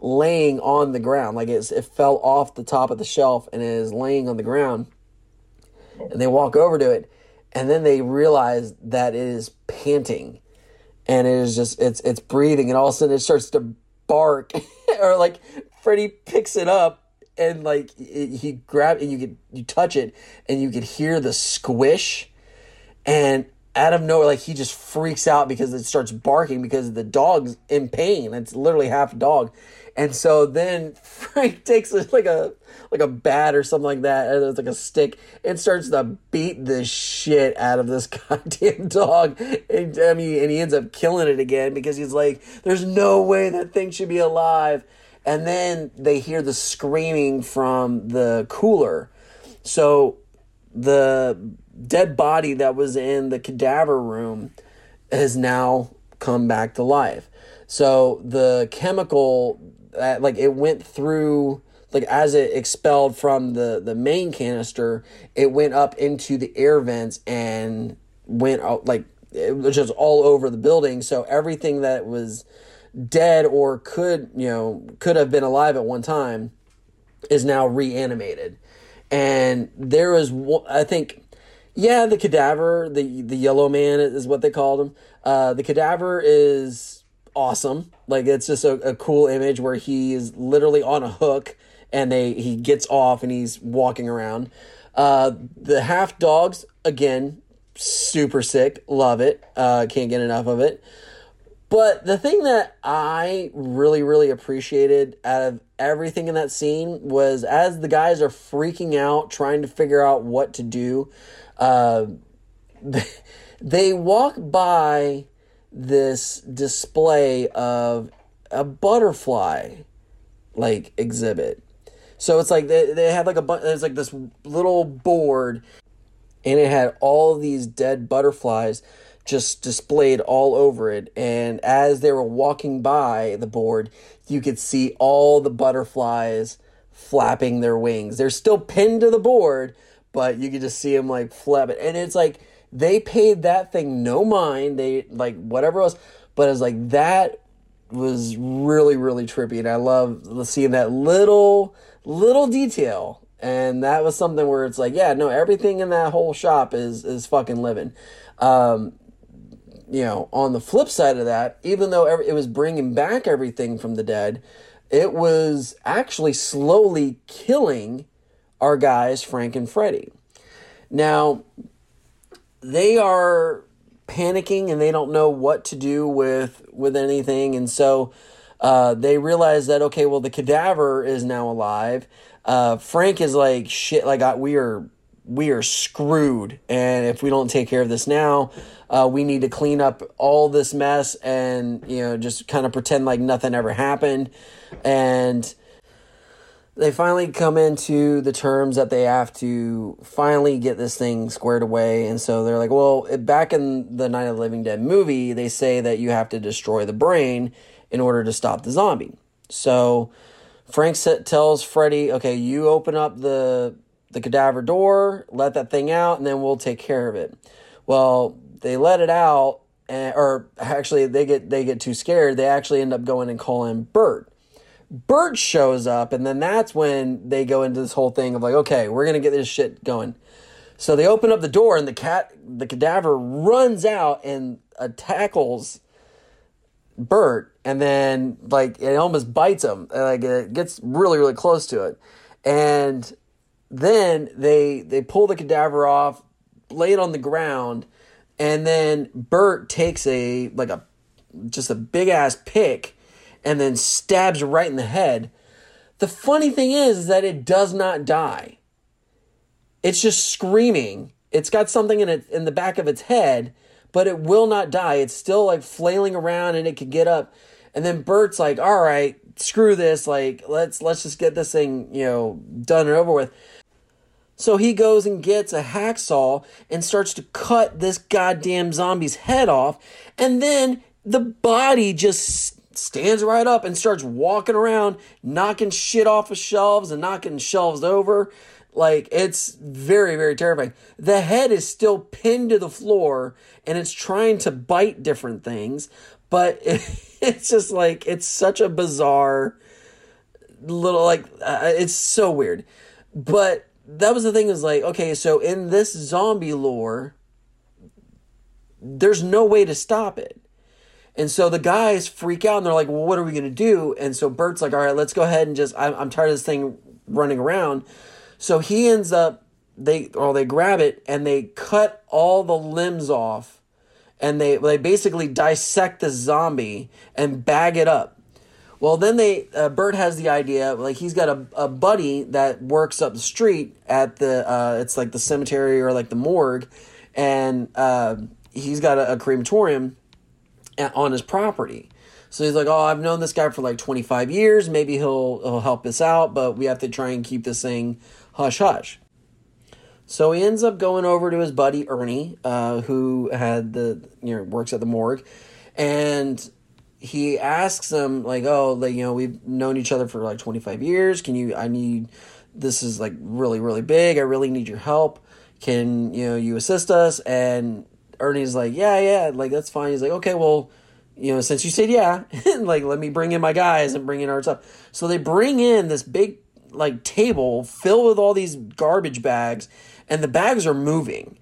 laying on the ground. Like it's, it fell off the top of the shelf and is laying on the ground. And they walk over to it and then they realize that it is panting and it is just, it's, it's breathing and all of a sudden it starts to bark or like Freddy picks it up and like it, he grab and you could you touch it and you could hear the squish and out of nowhere, like he just freaks out because it starts barking because the dog's in pain. It's literally half a dog. And so then Frank takes like a like a bat or something like that, and it's like a stick, and starts to beat the shit out of this goddamn dog. And I mean, and he ends up killing it again because he's like, "There's no way that thing should be alive." And then they hear the screaming from the cooler. So the dead body that was in the cadaver room has now come back to life. So the chemical that like it went through like as it expelled from the the main canister, it went up into the air vents and went out like it was just all over the building. So everything that was dead or could you know could have been alive at one time is now reanimated. And there was I think yeah, the cadaver, the the yellow man is what they called him. Uh, the cadaver is awesome. Like it's just a, a cool image where he is literally on a hook and they he gets off and he's walking around. Uh, the half dogs again, super sick. Love it. Uh, can't get enough of it. But the thing that I really, really appreciated out of everything in that scene was as the guys are freaking out, trying to figure out what to do, uh, they walk by this display of a butterfly like exhibit. So it's like they, they had like a there's like this little board and it had all these dead butterflies just displayed all over it and as they were walking by the board you could see all the butterflies flapping their wings. They're still pinned to the board, but you could just see them like flap it. And it's like they paid that thing no mind. They like whatever else, but it's like that was really really trippy, and I love seeing that little little detail. And that was something where it's like, yeah, no, everything in that whole shop is is fucking living. Um, you know, on the flip side of that, even though it was bringing back everything from the dead, it was actually slowly killing our guys, Frank and Freddy. Now, they are panicking and they don't know what to do with with anything, and so uh, they realize that okay, well the cadaver is now alive. Uh, Frank is like shit. Like I, we are we are screwed, and if we don't take care of this now, uh, we need to clean up all this mess and you know just kind of pretend like nothing ever happened, and they finally come into the terms that they have to finally get this thing squared away. And so they're like, well, back in the Night of the Living Dead movie, they say that you have to destroy the brain in order to stop the zombie. So Frank tells Freddy, okay, you open up the the cadaver door, let that thing out, and then we'll take care of it. Well, they let it out, and, or actually, they get they get too scared. They actually end up going and calling Bert. Bert shows up, and then that's when they go into this whole thing of like, okay, we're gonna get this shit going. So they open up the door, and the cat, the cadaver, runs out and uh, tackles Bert, and then like it almost bites him. Like it gets really, really close to it, and then they they pull the cadaver off, lay it on the ground, and then Bert takes a like a just a big ass pick and then stabs right in the head. The funny thing is, is that it does not die. It's just screaming. It's got something in it in the back of its head, but it will not die. It's still like flailing around and it can get up. And then Bert's like, "All right, screw this. Like, let's let's just get this thing, you know, done and over with." So he goes and gets a hacksaw and starts to cut this goddamn zombie's head off, and then the body just stands right up and starts walking around, knocking shit off of shelves and knocking shelves over. Like, it's very, very terrifying. The head is still pinned to the floor and it's trying to bite different things, but it's just like, it's such a bizarre little, like, uh, it's so weird. But that was the thing is like, okay, so in this zombie lore, there's no way to stop it and so the guys freak out and they're like, well, what are we going to do? And so Bert's like, all right, let's go ahead and just, I'm, I'm tired of this thing running around. So he ends up, they, or they grab it and they cut all the limbs off and they, they basically dissect the zombie and bag it up. Well, then they, uh, Bert has the idea, like he's got a, a buddy that works up the street at the, uh, it's like the cemetery or like the morgue. And, uh, he's got a, a crematorium on his property. So he's like, "Oh, I've known this guy for like 25 years. Maybe he'll he'll help us out, but we have to try and keep this thing hush hush." So he ends up going over to his buddy Ernie, uh, who had the you know works at the morgue, and he asks him like, "Oh, like you know, we've known each other for like 25 years. Can you? I need this is like really really big. I really need your help. Can you know you assist us?" And Ernie's like, yeah, yeah, like that's fine. He's like, okay, well, you know, since you said yeah, like let me bring in my guys and bring in our stuff. So they bring in this big like table filled with all these garbage bags, and the bags are moving.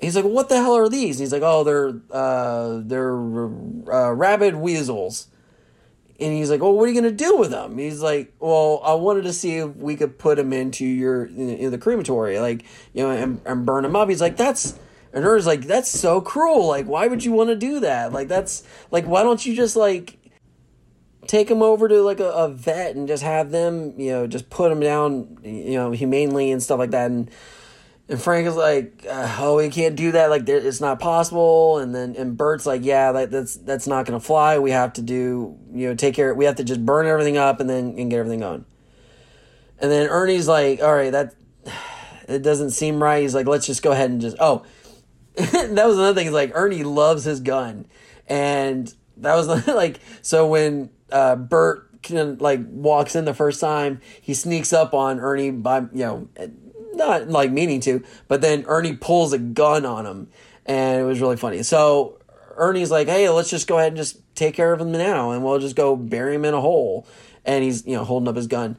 he's like, what the hell are these? And he's like, oh, they're uh, they're uh, rabid weasels. And he's like, well, what are you gonna do with them? He's like, well, I wanted to see if we could put them into your in the crematory, like you know, and, and burn them up. He's like, that's and like, that's so cruel. Like, why would you want to do that? Like, that's like, why don't you just like take them over to like a, a vet and just have them, you know, just put them down, you know, humanely and stuff like that. And and Frank is like, uh, oh, we can't do that. Like, it's not possible. And then and Bert's like, yeah, that, that's that's not gonna fly. We have to do, you know, take care. We have to just burn everything up and then and get everything going. And then Ernie's like, all right, that it doesn't seem right. He's like, let's just go ahead and just oh that was another thing. Is like Ernie loves his gun, and that was like so when uh, Bert can, like walks in the first time, he sneaks up on Ernie by you know not like meaning to, but then Ernie pulls a gun on him, and it was really funny. So Ernie's like, "Hey, let's just go ahead and just take care of him now, and we'll just go bury him in a hole." And he's you know holding up his gun.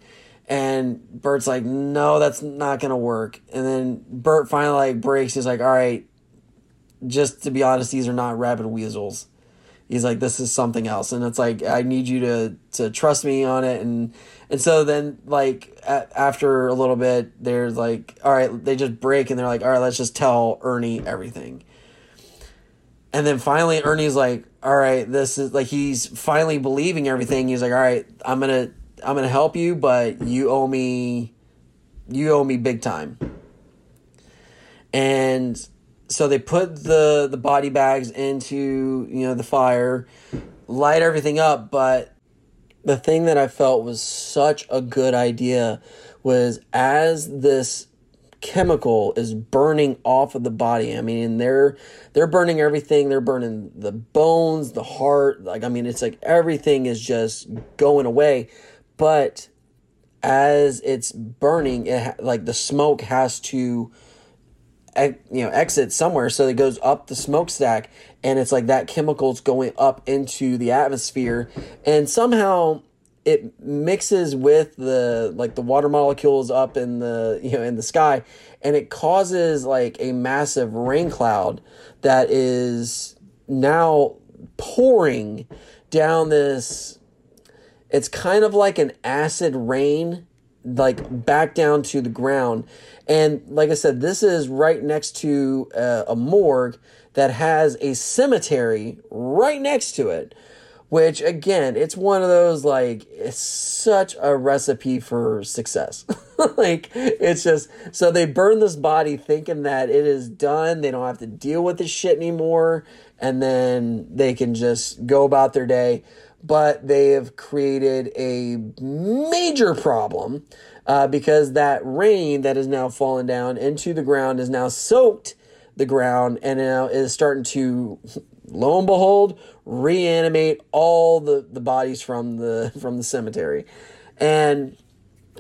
And Bert's like, no, that's not gonna work. And then Bert finally like breaks. He's like, all right, just to be honest, these are not rabid weasels. He's like, this is something else, and it's like I need you to to trust me on it, and and so then like a- after a little bit, there's like, all right, they just break, and they're like, all right, let's just tell Ernie everything. And then finally, Ernie's like, all right, this is like he's finally believing everything. He's like, all right, I'm gonna I'm gonna help you, but you owe me you owe me big time. And so they put the the body bags into you know the fire, light everything up, but the thing that I felt was such a good idea was as this chemical is burning off of the body. I mean, they're they're burning everything. They're burning the bones, the heart. Like I mean, it's like everything is just going away. But as it's burning, it like the smoke has to you know exit somewhere so it goes up the smokestack and it's like that chemical's going up into the atmosphere and somehow it mixes with the like the water molecules up in the you know in the sky and it causes like a massive rain cloud that is now pouring down this it's kind of like an acid rain like back down to the ground and like i said this is right next to uh, a morgue that has a cemetery right next to it which again it's one of those like it's such a recipe for success. Like it's just so they burn this body thinking that it is done. They don't have to deal with this shit anymore. And then they can just go about their day. But they have created a major problem uh, because that rain that is now falling down into the ground is now soaked the ground and now is starting to lo and behold, reanimate all the, the bodies from the from the cemetery. And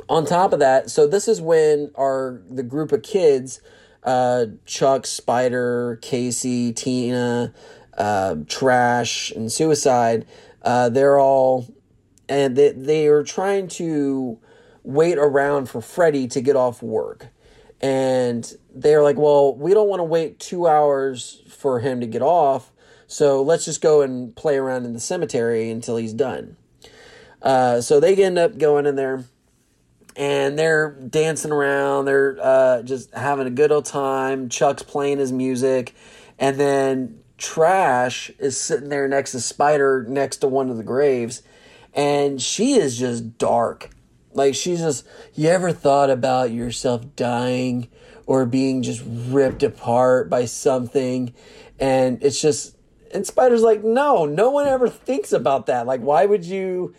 on top of that, so this is when our the group of kids, uh, Chuck, Spider, Casey, Tina, uh, Trash, and Suicide, uh, they're all and they they are trying to wait around for Freddy to get off work. And they're like, well, we don't want to wait two hours for him to get off. So let's just go and play around in the cemetery until he's done. Uh, so they end up going in there and they're dancing around. They're uh, just having a good old time. Chuck's playing his music. And then Trash is sitting there next to Spider, next to one of the graves. And she is just dark. Like, she's just, you ever thought about yourself dying or being just ripped apart by something? And it's just, and Spider's like, no, no one ever thinks about that. Like, why would you,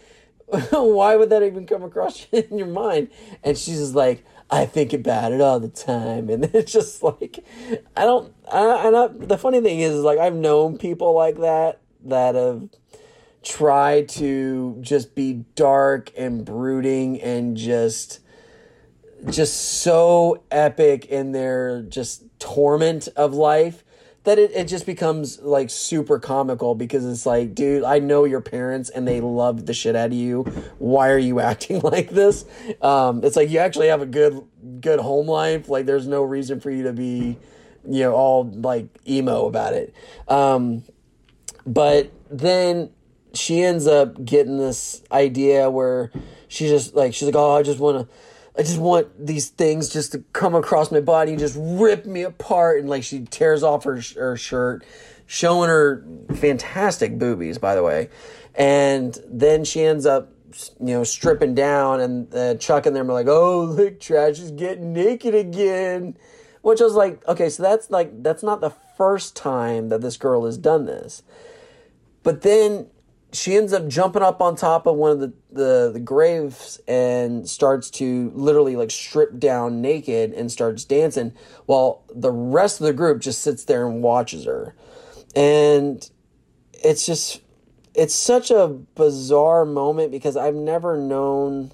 why would that even come across in your mind? And she's just like, I think about it all the time. And it's just like, I don't, I, I the funny thing is, is like, I've known people like that, that have tried to just be dark and brooding and just, just so epic in their just torment of life that it, it just becomes like super comical because it's like, dude, I know your parents and they love the shit out of you. Why are you acting like this? Um, it's like you actually have a good good home life. Like there's no reason for you to be, you know, all like emo about it. Um, but then she ends up getting this idea where she's just like she's like, oh, I just want to I just want these things just to come across my body and just rip me apart. And like she tears off her, her shirt, showing her fantastic boobies, by the way. And then she ends up, you know, stripping down, and uh, Chuck and them are like, "Oh, look, Trash is getting naked again," which I was like, okay, so that's like that's not the first time that this girl has done this. But then she ends up jumping up on top of one of the, the, the graves and starts to literally like strip down naked and starts dancing while the rest of the group just sits there and watches her. And it's just it's such a bizarre moment because I've never known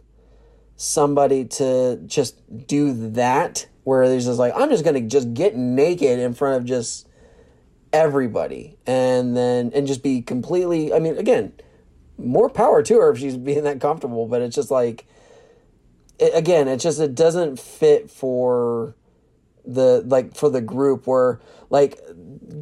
somebody to just do that where there's just like I'm just gonna just get naked in front of just everybody. And then and just be completely i mean again more power to her if she's being that comfortable but it's just like it, again it just it doesn't fit for the like for the group where like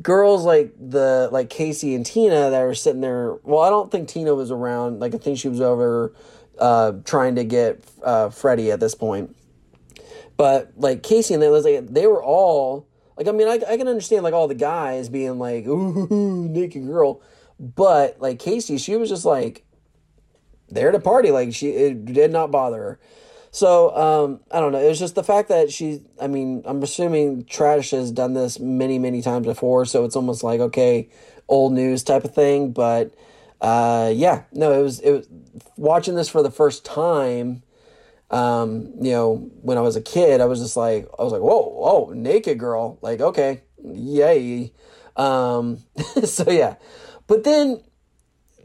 girls like the like Casey and Tina that are sitting there well I don't think Tina was around. Like I think she was over uh trying to get uh Freddie at this point. But like Casey and they was like they were all like, I mean, I, I can understand like all the guys being like, ooh, naked girl. But like Casey, she was just like there to party. Like she it did not bother her. So um, I don't know. It was just the fact that she. I mean, I'm assuming Trash has done this many, many times before, so it's almost like okay, old news type of thing. But uh, yeah, no, it was it was watching this for the first time. Um, you know, when I was a kid, I was just like, I was like, whoa, whoa, naked girl, like okay, yay. Um, so yeah, but then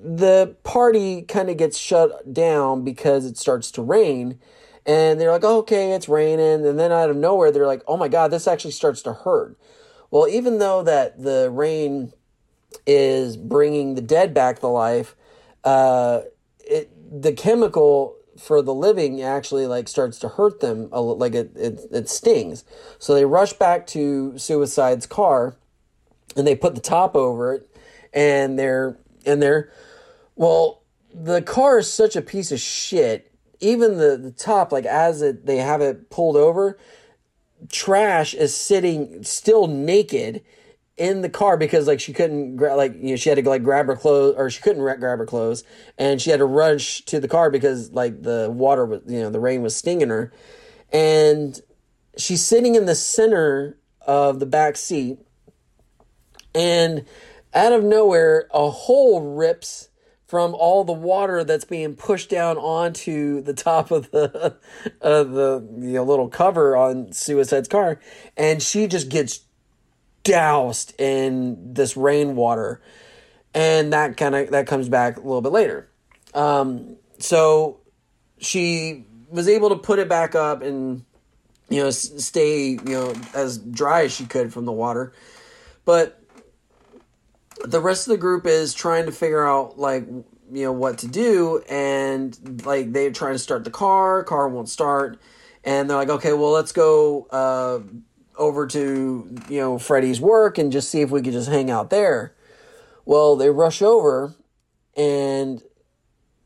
the party kind of gets shut down because it starts to rain and they're like, oh, okay, it's raining. And then out of nowhere, they're like, oh my God, this actually starts to hurt. Well, even though that the rain is bringing the dead back to life, uh, it the chemical for the living actually like starts to hurt them a, like it, it it stings. So they rush back to Suicide's car, and they put the top over it, and they're and they're well, the car is such a piece of shit. Even the, the top, like as it they have it pulled over, trash is sitting still naked in the car because like she couldn't gra- like you know she had to like grab her clothes or she couldn't grab her clothes and she had to rush to the car because like the water was you know the rain was stinging her. And she's sitting in the center of the back seat and out of nowhere a hole rips from all the water that's being pushed down onto the top of the of the you know, little cover on Suicide's car, and she just gets doused in this rainwater, and that kind of that comes back a little bit later. Um, so she was able to put it back up and you know stay you know as dry as she could from the water, but the rest of the group is trying to figure out like you know what to do. And like they're trying to start the car. Car won't start. And they're like okay well let's go uh, over to you know freddy's work and just see if we could just hang out there well they rush over and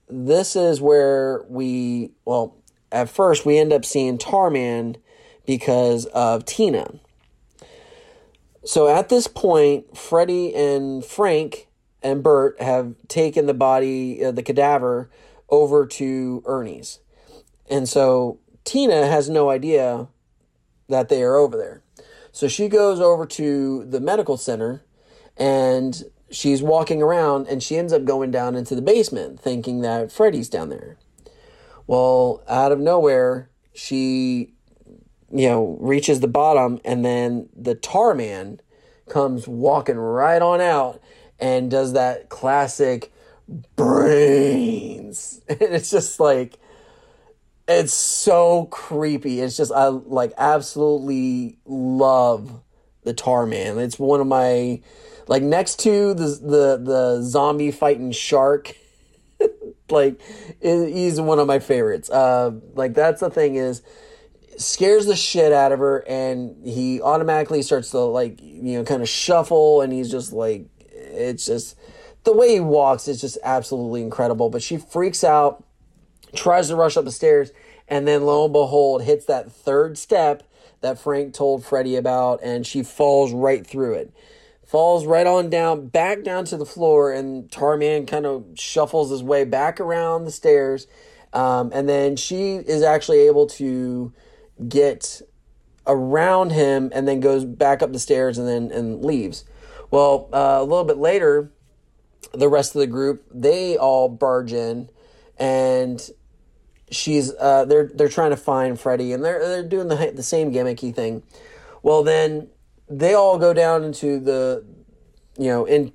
this is where we well at first we end up seeing tarman because of tina so at this point, Freddy and Frank and Bert have taken the body, uh, the cadaver, over to Ernie's. And so Tina has no idea that they are over there. So she goes over to the medical center and she's walking around and she ends up going down into the basement thinking that Freddy's down there. Well, out of nowhere, she you know, reaches the bottom, and then the tar man comes walking right on out and does that classic brains. And it's just like, it's so creepy. It's just, I like absolutely love the tar man. It's one of my, like, next to the, the, the zombie fighting shark. like, he's one of my favorites. Uh, like, that's the thing is, scares the shit out of her and he automatically starts to like you know kind of shuffle and he's just like it's just the way he walks is just absolutely incredible but she freaks out tries to rush up the stairs and then lo and behold hits that third step that Frank told Freddy about and she falls right through it falls right on down back down to the floor and Tarman kind of shuffles his way back around the stairs um, and then she is actually able to get around him and then goes back up the stairs and then and leaves. Well, uh, a little bit later, the rest of the group they all barge in, and she's uh, they're they're trying to find Freddy and they're they're doing the the same gimmicky thing. Well, then they all go down into the you know in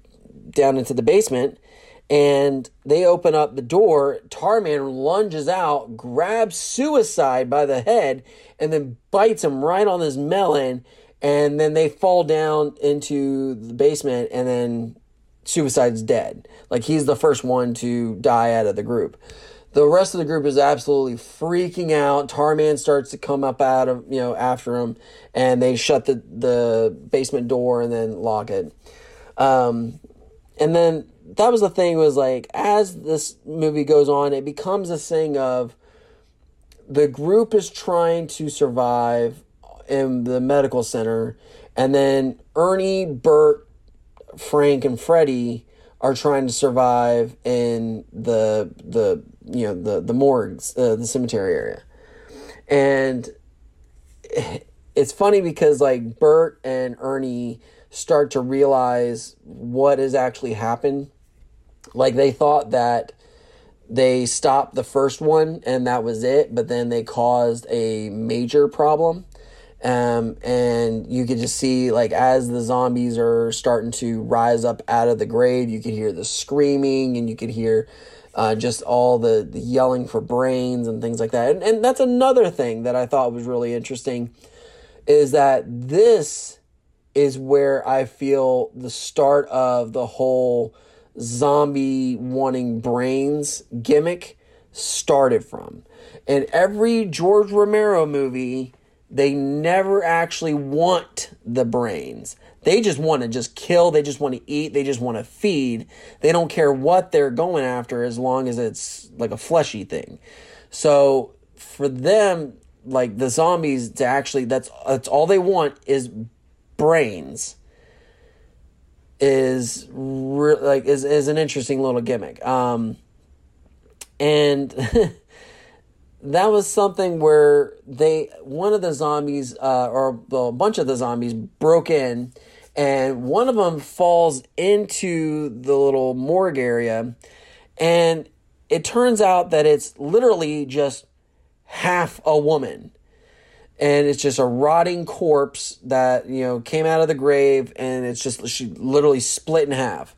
down into the basement and they open up the door. Tarman lunges out, grabs Suicide by the head, and then bites him right on his melon. And then they fall down into the basement, and then Suicide's dead. Like he's the first one to die out of the group. The rest of the group is absolutely freaking out. Tarman starts to come up out of you know after him, and they shut the the basement door and then lock it. Um, and then that was the thing was like as this movie goes on, it becomes a thing of the group is trying to survive in the medical center, and then Ernie, Bert, Frank, and Freddy are trying to survive in the the you know the the morgues, uh, the cemetery area, and it's funny because like Bert and Ernie start to realize what has actually happened. Like they thought that they stopped the first one and that was it, but then they caused a major problem. Um, and you could just see like as the zombies are starting to rise up out of the grave, you could hear the screaming and you could hear uh, just all the, the yelling for brains and things like that. And, and that's another thing that I thought was really interesting is that this is where I feel the start of the whole zombie wanting brains gimmick started from. And every George Romero movie, they never actually want the brains. They just want to just kill, they just want to eat, they just want to feed. They don't care what they're going after as long as it's like a fleshy thing. So for them, like the zombies to actually that's that's all they want is brains is re- like is is an interesting little gimmick. Um, and that was something where they one of the zombies uh, or a bunch of the zombies broke in, and one of them falls into the little morgue area, and it turns out that it's literally just half a woman. And it's just a rotting corpse that you know came out of the grave and it's just she literally split in half.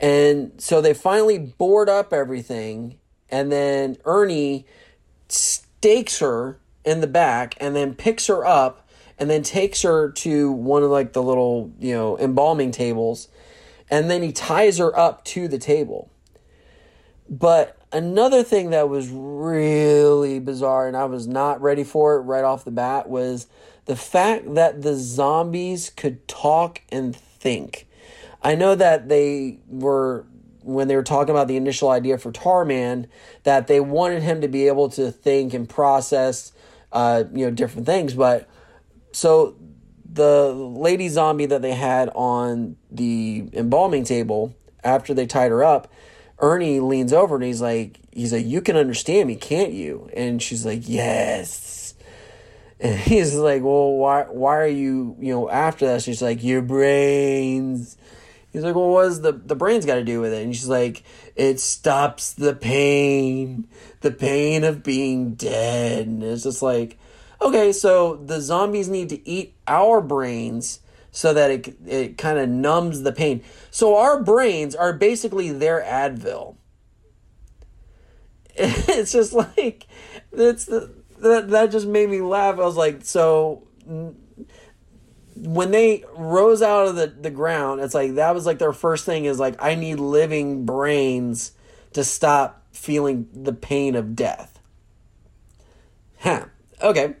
And so they finally board up everything and then ernie stakes her in the back and then picks her up and then takes her to one of like the little you know embalming tables and then he ties her up to the table but another thing that was really bizarre and I was not ready for it right off the bat was the fact that the zombies could talk and think. I know that they were when they were talking about the initial idea for Tarman that they wanted him to be able to think and process uh, you know different things but so the lady zombie that they had on the embalming table after they tied her up Ernie leans over and he's like, he's like, you can understand me, can't you? And she's like, yes. And he's like, well, why, why are you, you know, after that? She's like, your brains. He's like, well, what does the, the brains got to do with it? And she's like, it stops the pain, the pain of being dead. And it's just like, okay, so the zombies need to eat our brains so that it it kind of numbs the pain. So our brains are basically their Advil. It's just like it's the, that that just made me laugh. I was like, so when they rose out of the, the ground, it's like that was like their first thing is like I need living brains to stop feeling the pain of death. Huh. Okay.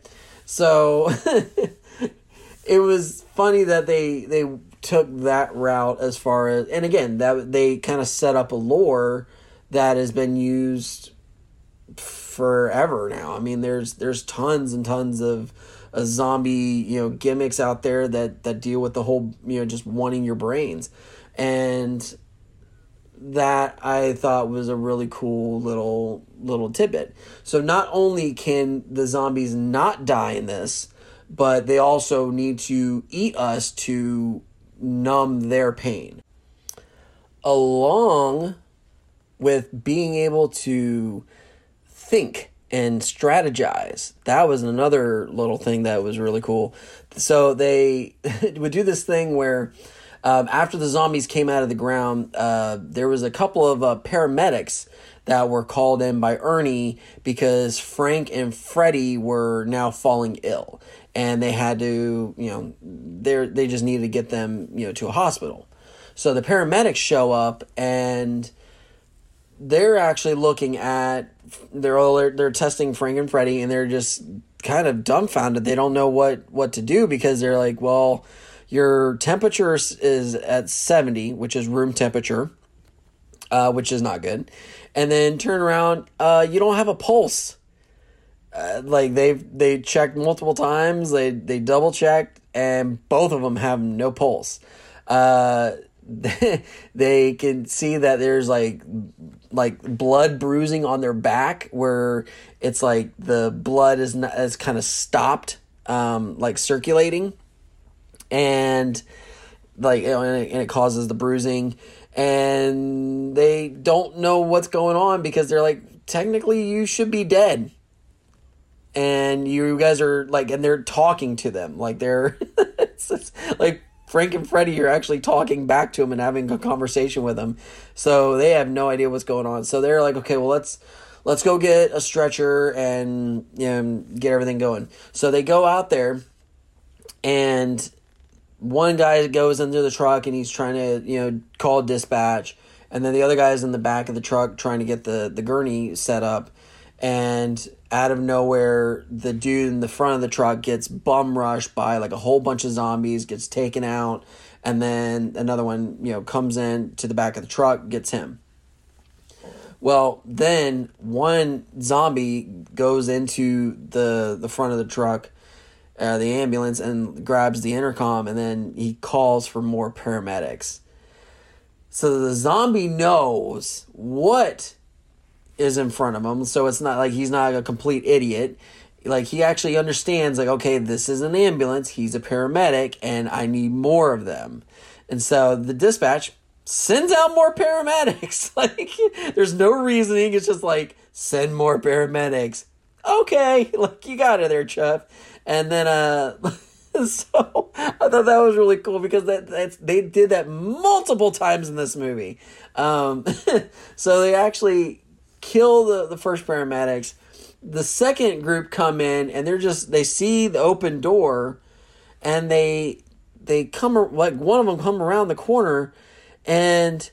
So it was funny that they they took that route as far as and again that they kind of set up a lore that has been used forever now. I mean there's there's tons and tons of a zombie, you know, gimmicks out there that that deal with the whole, you know, just wanting your brains. And that I thought was a really cool little little tidbit. So not only can the zombies not die in this, but they also need to eat us to numb their pain. Along with being able to think and strategize. That was another little thing that was really cool. So they would do this thing where um, after the zombies came out of the ground, uh, there was a couple of uh, paramedics that were called in by Ernie because Frank and Freddie were now falling ill and they had to, you know, they they just needed to get them, you know, to a hospital. So the paramedics show up and they're actually looking at they're all they're, they're testing Frank and Freddie and they're just kind of dumbfounded. They don't know what what to do because they're like, well, your temperature is at 70, which is room temperature, uh, which is not good. And then turn around, uh, you don't have a pulse uh, like they've they checked multiple times. They they double checked, and both of them have no pulse. Uh, they can see that there's like like blood bruising on their back where it's like the blood is not is kind of stopped um like circulating. And like and, it, and it causes the bruising. And they don't know what's going on because they're like technically you should be dead. And you guys are like and they're talking to them. Like they're like Frank and Freddie are actually talking back to him and having a conversation with him. So they have no idea what's going on. So they're like, okay, well let's let's go get a stretcher and you know, get everything going. So they go out there and one guy goes into the truck and he's trying to, you know, call dispatch. And then the other guy's in the back of the truck trying to get the, the gurney set up. And out of nowhere, the dude in the front of the truck gets bum rushed by like a whole bunch of zombies, gets taken out, and then another one, you know, comes in to the back of the truck, gets him. Well, then one zombie goes into the the front of the truck, uh, the ambulance, and grabs the intercom, and then he calls for more paramedics. So the zombie knows what is in front of him. So it's not like he's not a complete idiot. Like he actually understands, like, okay, this is an ambulance, he's a paramedic, and I need more of them. And so the dispatch sends out more paramedics. like there's no reasoning. It's just like send more paramedics. Okay, like you got it there, Chuff. And then uh so I thought that was really cool because that that's they did that multiple times in this movie. Um so they actually kill the, the first paramedics. The second group come in and they're just they see the open door and they they come like one of them come around the corner and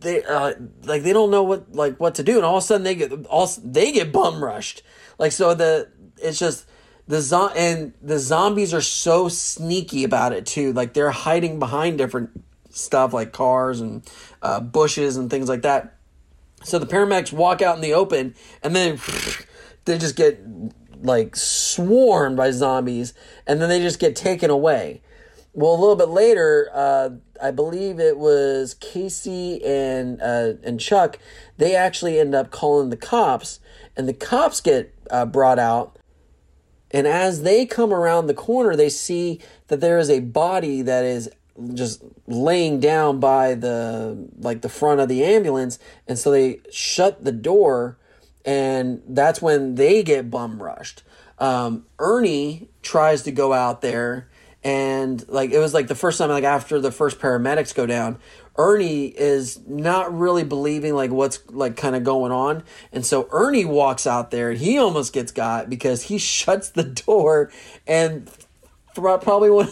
they uh, like they don't know what like what to do. And all of a sudden they get all they get bum rushed. Like so the it's just the zo- and the zombies are so sneaky about it too. Like they're hiding behind different stuff like cars and uh, bushes and things like that so the paramedics walk out in the open, and then they just get like swarmed by zombies, and then they just get taken away. Well, a little bit later, uh, I believe it was Casey and uh, and Chuck. They actually end up calling the cops, and the cops get uh, brought out. And as they come around the corner, they see that there is a body that is just laying down by the like the front of the ambulance and so they shut the door and that's when they get bum rushed. Um, ernie tries to go out there and like it was like the first time like after the first paramedics go down ernie is not really believing like what's like kind of going on and so ernie walks out there and he almost gets got because he shuts the door and probably one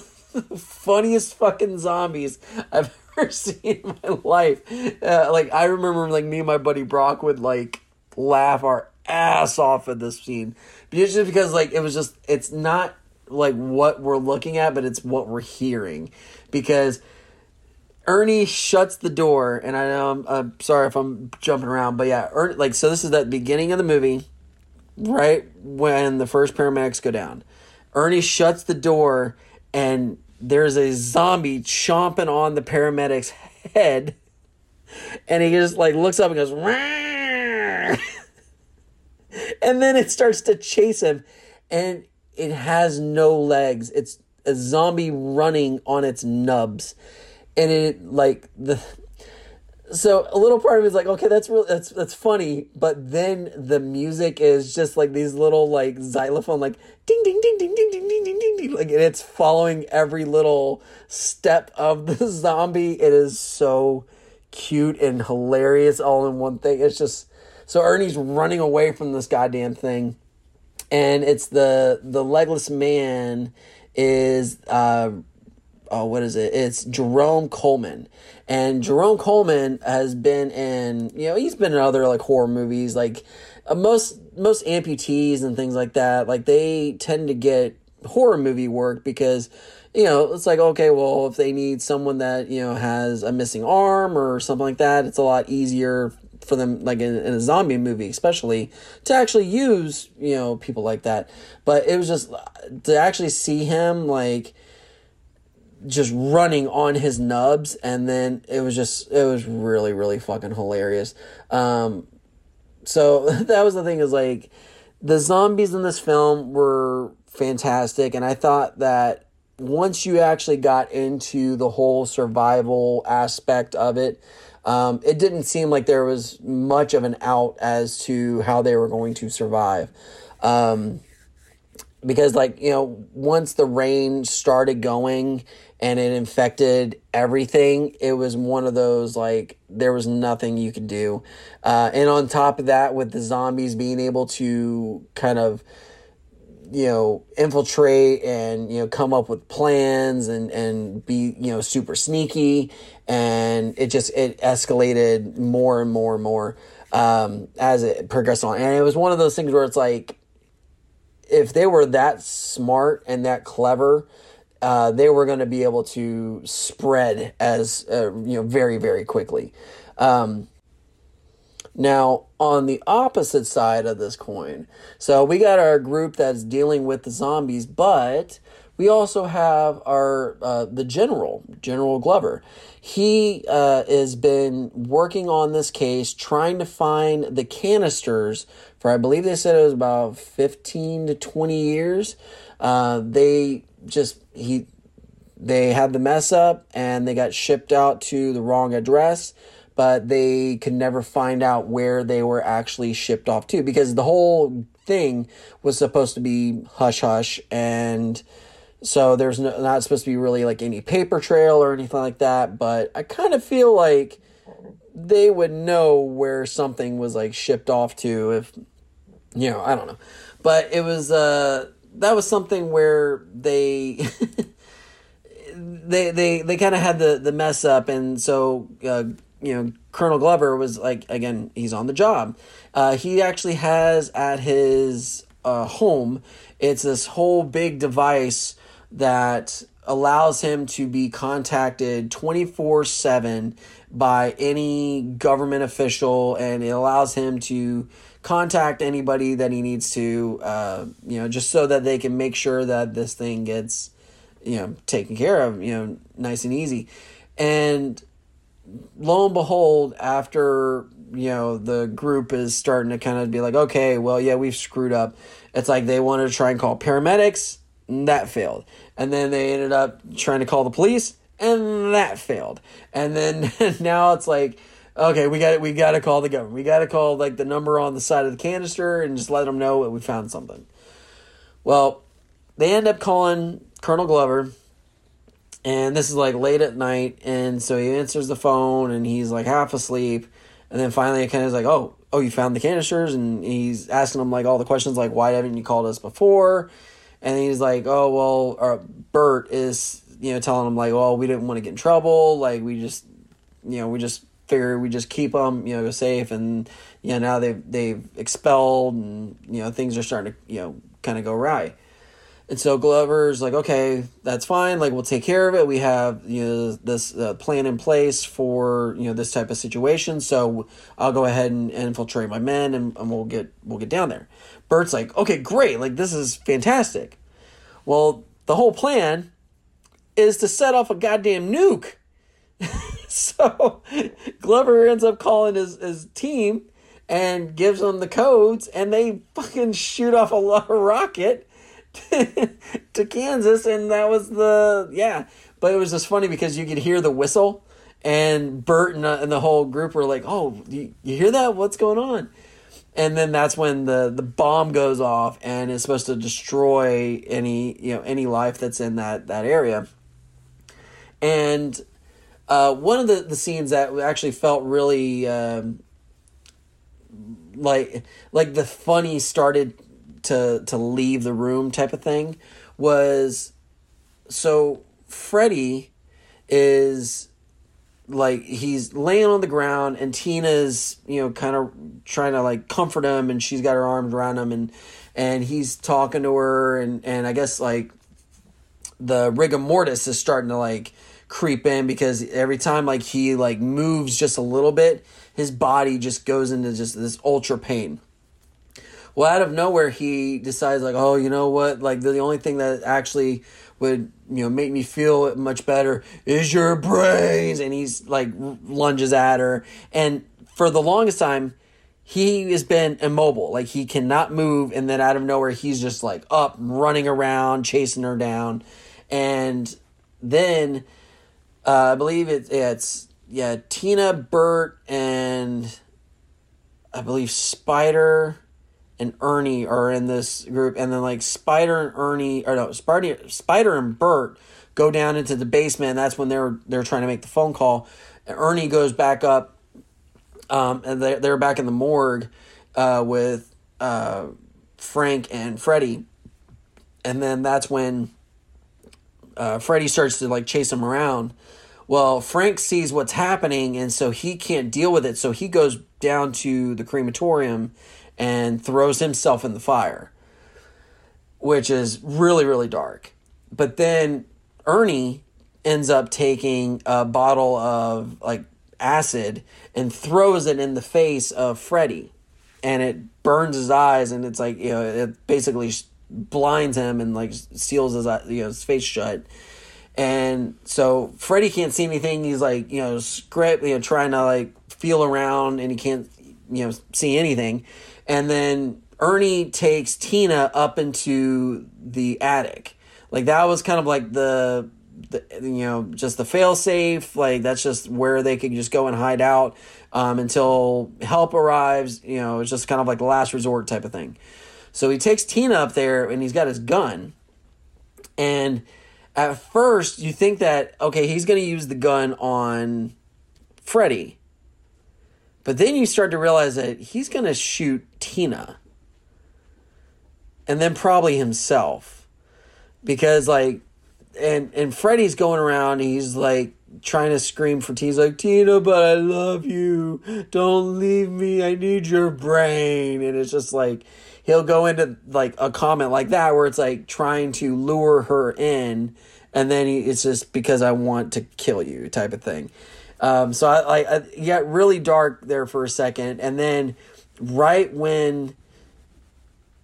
funniest fucking zombies I've ever seen in my life. Uh, like I remember, like me and my buddy Brock would like laugh our ass off at this scene, just because like it was just it's not like what we're looking at, but it's what we're hearing because. Ernie shuts the door, and I know I'm, I'm sorry if I'm jumping around, but yeah, Ernie, like so. This is the beginning of the movie, right when the first paramedics go down. Ernie shuts the door, and there's a zombie chomping on the paramedic's head and he just like looks up and goes and then it starts to chase him and it has no legs. It's a zombie running on its nubs. And it like the so a little part of me is like, okay, that's really that's that's funny, but then the music is just like these little like xylophone like ding ding ding ding ding ding ding ding ding, ding. like and it's following every little step of the zombie. It is so cute and hilarious all in one thing. It's just so Ernie's running away from this goddamn thing, and it's the the legless man is uh oh, what is it? It's Jerome Coleman. And Jerome Coleman has been in, you know, he's been in other like horror movies, like uh, most most amputees and things like that. Like they tend to get horror movie work because you know, it's like, okay, well, if they need someone that, you know, has a missing arm or something like that, it's a lot easier for them, like in, in, a zombie movie, especially to actually use, you know, people like that. But it was just to actually see him, like, just running on his nubs and then it was just it was really really fucking hilarious. Um so that was the thing is like the zombies in this film were fantastic and i thought that once you actually got into the whole survival aspect of it um, it didn't seem like there was much of an out as to how they were going to survive. Um, because like you know once the rain started going and it infected everything it was one of those like there was nothing you could do. Uh, and on top of that with the zombies being able to kind of you know infiltrate and you know come up with plans and and be you know super sneaky and it just it escalated more and more and more um, as it progressed on. And it was one of those things where it's like if they were that smart and that clever uh, they were going to be able to spread as uh, you know very very quickly um, now, on the opposite side of this coin, so we got our group that's dealing with the zombies, but we also have our uh, the general, General Glover. He uh, has been working on this case, trying to find the canisters for. I believe they said it was about fifteen to twenty years. Uh, they just he they had the mess up and they got shipped out to the wrong address but they could never find out where they were actually shipped off to because the whole thing was supposed to be hush hush and so there's no, not supposed to be really like any paper trail or anything like that but i kind of feel like they would know where something was like shipped off to if you know i don't know. But it was uh that was something where they they they they kind of had the the mess up and so uh, you know, Colonel Glover was like, again, he's on the job. Uh, he actually has at his uh, home, it's this whole big device that allows him to be contacted 24 7 by any government official and it allows him to contact anybody that he needs to uh, you know just so that they can make sure that this thing gets you know taken care of you know nice and easy and lo and behold, after you know the group is starting to kind of be like, okay, well, yeah, we've screwed up. It's like they wanted to try and call paramedics, and that failed, and then they ended up trying to call the police, and that failed, and then now it's like. Okay, we got we got to call the government. We got to call like the number on the side of the canister and just let them know that we found something. Well, they end up calling Colonel Glover, and this is like late at night and so he answers the phone and he's like half asleep and then finally it kind of is like oh oh you found the canisters and he's asking him like all the questions like why haven't you called us before and he's like oh well uh, bert is you know telling him like well we didn't want to get in trouble like we just you know we just figure we just keep them you know safe and you know now they've they've expelled and you know things are starting to you know kind of go right and so Glover's like, okay, that's fine. Like, we'll take care of it. We have you know this uh, plan in place for you know this type of situation. So I'll go ahead and, and infiltrate my men, and, and we'll get we'll get down there. Bert's like, okay, great. Like, this is fantastic. Well, the whole plan is to set off a goddamn nuke. so Glover ends up calling his his team and gives them the codes, and they fucking shoot off a rocket to Kansas, and that was the yeah. But it was just funny because you could hear the whistle, and Bert and, uh, and the whole group were like, "Oh, you, you hear that? What's going on?" And then that's when the the bomb goes off, and it's supposed to destroy any you know any life that's in that that area. And uh, one of the the scenes that actually felt really. Um, like like the funny started to to leave the room type of thing was so Freddy is like he's laying on the ground and Tina's you know kind of trying to like comfort him and she's got her arms around him and and he's talking to her and and I guess like the rigor mortis is starting to like creep in because every time like he like moves just a little bit his body just goes into just this ultra pain. Well, out of nowhere, he decides like, oh, you know what? Like the, only thing that actually would you know make me feel much better is your brains. And he's like lunges at her. And for the longest time he has been immobile. Like he cannot move. And then out of nowhere he's just like up running around chasing her down. And then uh, i believe it, it's yeah tina burt and i believe spider and Ernie are in this group, and then like Spider and Ernie, or no, Spider, Spider and Burt go down into the basement. That's when they're they're trying to make the phone call. And Ernie goes back up, um, and they're they're back in the morgue uh, with uh, Frank and Freddie, and then that's when uh, Freddie starts to like chase him around. Well, Frank sees what's happening, and so he can't deal with it. So he goes down to the crematorium and throws himself in the fire, which is really, really dark. But then Ernie ends up taking a bottle of like acid and throws it in the face of Freddy. And it burns his eyes, and it's like, you know, it basically blinds him and like seals his, you know, his face shut. And so Freddy can't see anything. He's like, you know, script, you know, trying to like feel around and he can't, you know, see anything. And then Ernie takes Tina up into the attic. Like that was kind of like the, the you know just the fail safe. Like that's just where they could just go and hide out um, until help arrives. You know, it's just kind of like the last resort type of thing. So he takes Tina up there and he's got his gun. And at first you think that okay he's going to use the gun on Freddy but then you start to realize that he's going to shoot Tina. And then probably himself. Because like and and Freddy's going around, he's like trying to scream for Tina. He's like, Tina, but I love you. Don't leave me. I need your brain. And it's just like he'll go into like a comment like that where it's like trying to lure her in and then he, it's just because I want to kill you type of thing. Um, so I, I, I got really dark there for a second, and then right when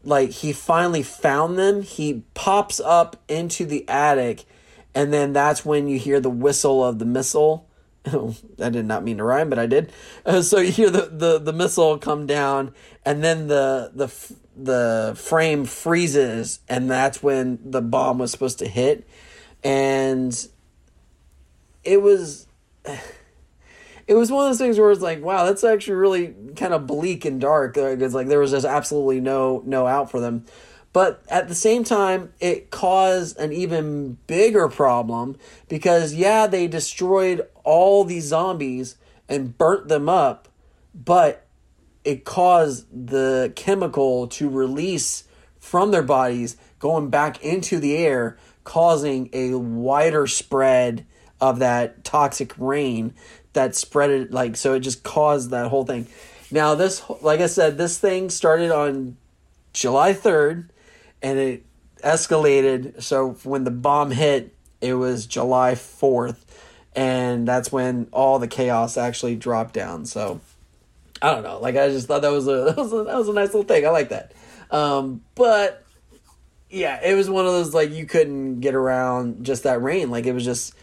like he finally found them, he pops up into the attic, and then that's when you hear the whistle of the missile. I did not mean to rhyme, but I did. Uh, so you hear the, the, the missile come down, and then the the the frame freezes, and that's when the bomb was supposed to hit, and it was it was one of those things where it's like, wow, that's actually really kind of bleak and dark. It's like there was just absolutely no no out for them. But at the same time, it caused an even bigger problem because yeah, they destroyed all these zombies and burnt them up, but it caused the chemical to release from their bodies going back into the air, causing a wider spread of that toxic rain that spread it like so it just caused that whole thing. Now this like I said this thing started on July 3rd and it escalated so when the bomb hit it was July 4th and that's when all the chaos actually dropped down. So I don't know. Like I just thought that was a that was a, that was a nice little thing. I like that. Um, but yeah, it was one of those like you couldn't get around just that rain. Like it was just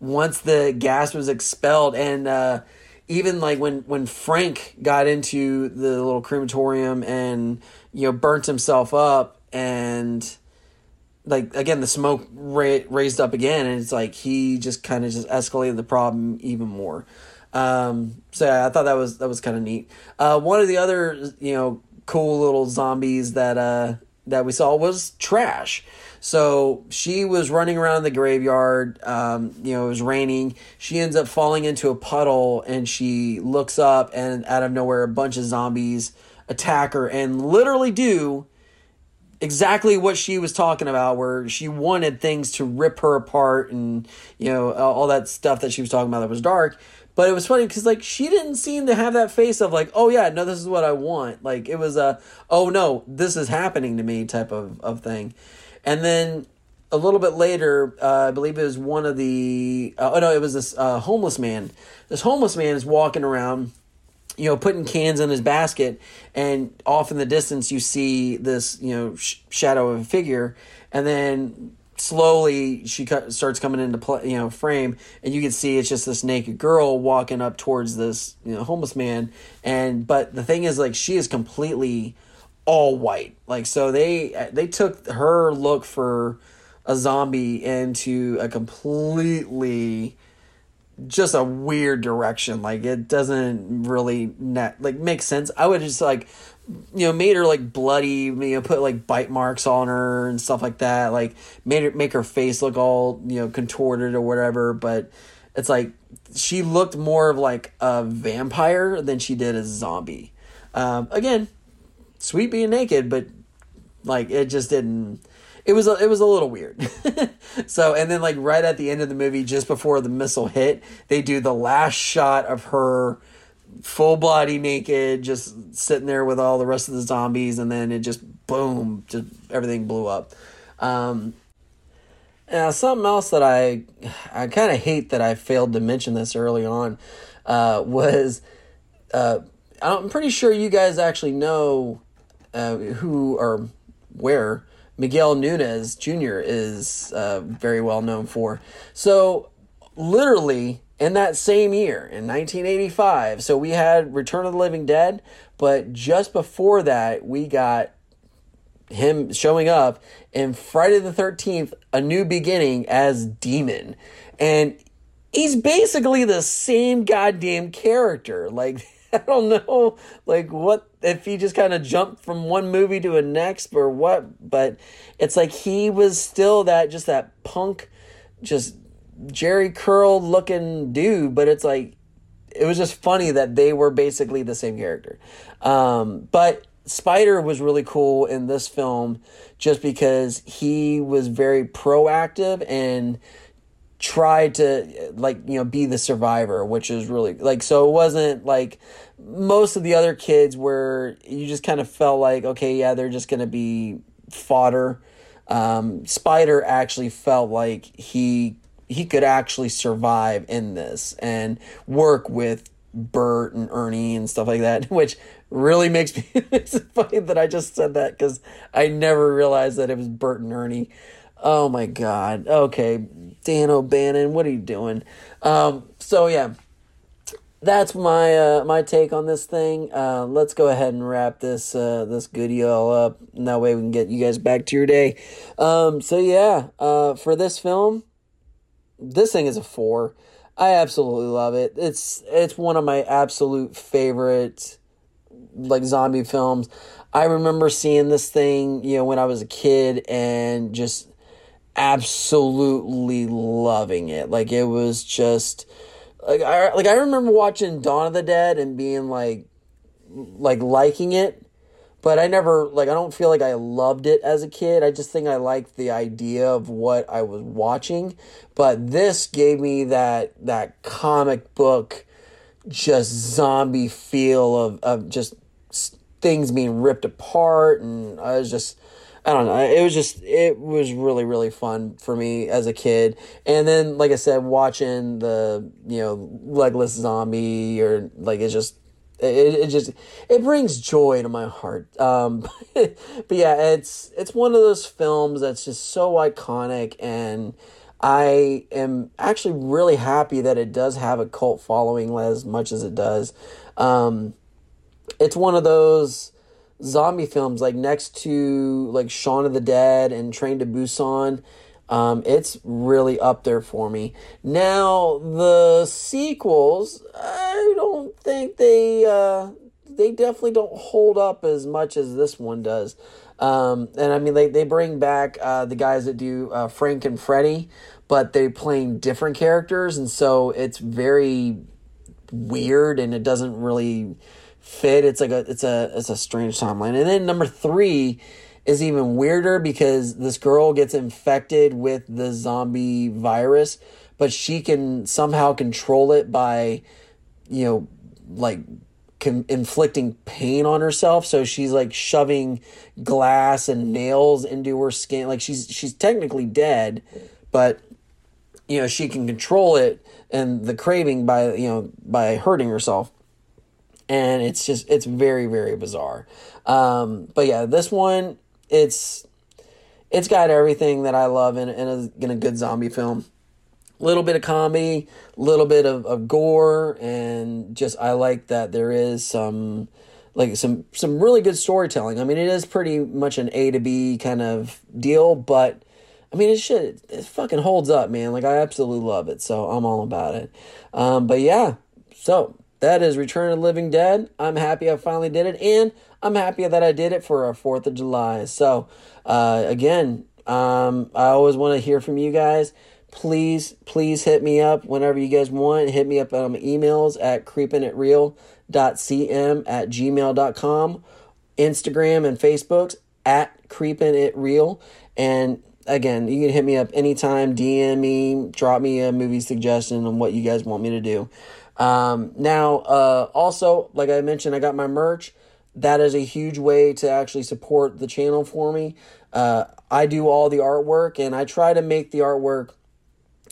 once the gas was expelled and uh, even like when when Frank got into the little crematorium and you know burnt himself up and like again the smoke ra- raised up again and it's like he just kind of just escalated the problem even more um, so yeah, i thought that was that was kind of neat uh, one of the other you know cool little zombies that uh that we saw was trash so she was running around the graveyard. Um, you know, it was raining. She ends up falling into a puddle and she looks up, and out of nowhere, a bunch of zombies attack her and literally do exactly what she was talking about where she wanted things to rip her apart and you know all that stuff that she was talking about that was dark. But it was funny because like she didn't seem to have that face of like oh yeah no this is what i want. Like it was a oh no this is happening to me type of, of thing. And then a little bit later, uh, I believe it was one of the, uh, oh no, it was this uh, homeless man. This homeless man is walking around, you know, putting cans in his basket, and off in the distance you see this, you know, sh- shadow of a figure, and then slowly she starts coming into play, you know, frame, and you can see it's just this naked girl walking up towards this you know homeless man, and but the thing is like she is completely all white, like so they they took her look for a zombie into a completely just a weird direction. Like it doesn't really net like make sense. I would just like you know made her like bloody, you know, put like bite marks on her and stuff like that. Like made her make her face look all you know contorted or whatever. But it's like she looked more of like a vampire than she did a zombie. Um, again, sweet being naked, but like it just didn't it was a, it was a little weird. so and then like right at the end of the movie, just before the missile hit, they do the last shot of her full body naked, just sitting there with all the rest of the zombies, and then it just boom, just everything blew up. Um, now something else that I I kind of hate that I failed to mention this early on uh, was uh, I'm pretty sure you guys actually know uh, who or where Miguel Nunez Jr. is uh, very well known for. So, literally, in that same year, in 1985, so we had Return of the Living Dead, but just before that, we got him showing up in Friday the 13th, A New Beginning as Demon. And he's basically the same goddamn character. Like, I don't know, like what if he just kind of jumped from one movie to a next or what. But it's like he was still that just that punk, just Jheri curl looking dude. But it's like it was just funny that they were basically the same character. Um, but Spider was really cool in this film just because he was very proactive and tried to like you know be the survivor which is really like so it wasn't like most of the other kids where you just kind of felt like okay yeah they're just gonna be fodder. Um, spider actually felt like he he could actually survive in this and work with bert and ernie and stuff like that which really makes me it's funny that i just said that because i never realized that it was bert and ernie Oh my God. Okay, Dan O'Bannon, what are you doing? Um, so yeah, that's my uh, my take on this thing. Uh, let's go ahead and wrap this uh, this goodie all up. And that way we can get you guys back to your day. Um, so yeah, uh, for this film, this thing is a four. I absolutely love it. It's it's one of my absolute favorite like zombie films. I remember seeing this thing, you know, when I was a kid and just absolutely loving it. Like it was just like I like I remember watching Dawn of the Dead and being like like liking it, but I never like I don't feel like I loved it as a kid. I just think I liked the idea of what I was watching, but this gave me that that comic book just zombie feel of of just things being ripped apart and I was just I don't know. It was just it was really really fun for me as a kid. And then like I said watching the, you know, legless zombie or like it's just it, it just it brings joy to my heart. Um but yeah, it's it's one of those films that's just so iconic and I am actually really happy that it does have a cult following as much as it does. Um it's one of those zombie films like next to like Shaun of the Dead and Train to Busan. Um, it's really up there for me. Now the sequels, I don't think they uh, they definitely don't hold up as much as this one does. Um, and I mean, they, they bring back uh, the guys that do uh, Frank and Freddy, but they're playing different characters, and so it's very weird, and it doesn't really fit. It's like a it's a it's a strange timeline. And then number three is even weirder because this girl gets infected with the zombie virus, but she can somehow control it by, you know, like con- inflicting pain on herself. So she's like shoving glass and nails into her skin. Like she's she's technically dead, but you know she can control it and the craving by you know by hurting herself and it's just it's very very bizarre. Um, but yeah, this one it's it's got everything that I love in, in, a, in a good zombie film. A little bit of comedy, little bit of, of gore, and just I like that there is some like some some really good storytelling. I mean, it is pretty much an A to B kind of deal, but I mean, it should it fucking holds up, man. Like I absolutely love it, so I'm all about it. Um, but yeah, so that is Return of the Living Dead. I'm happy I finally did it, and I'm happy that I did it for our Fourth of July. So uh, again, um, I always want to hear from you guys. Please, please hit me up whenever you guys want. Hit me up on my emails at creepingitreal.cm at gmail.com, Instagram and Facebook's at creepinitreel. And again, you can hit me up anytime, DM me, drop me a movie suggestion on what you guys want me to do. Um, now, uh, also, like I mentioned, I got my merch. That is a huge way to actually support the channel for me. Uh, I do all the artwork and I try to make the artwork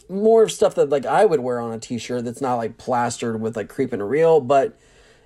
more of stuff that like I would wear on a t-shirt that's not like plastered with like Creepin Reel, but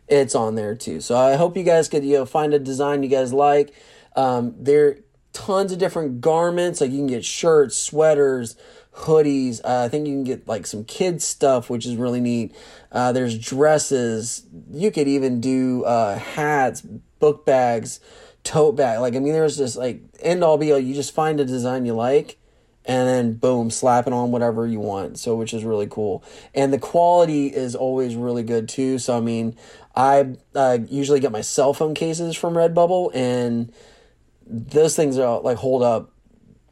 it's on there too. So I hope you guys could you know find a design you guys like. Um, there are tons of different garments. Like you can get shirts, sweaters, hoodies. Uh, I think you can get like some kids stuff, which is really neat. Uh, there's dresses. You could even do uh, hats, book bags, tote bag. Like I mean, there's just like end all be all. You just find a design you like. And then boom, slap it on whatever you want. So, which is really cool. And the quality is always really good too. So, I mean, I uh, usually get my cell phone cases from Redbubble, and those things are like hold up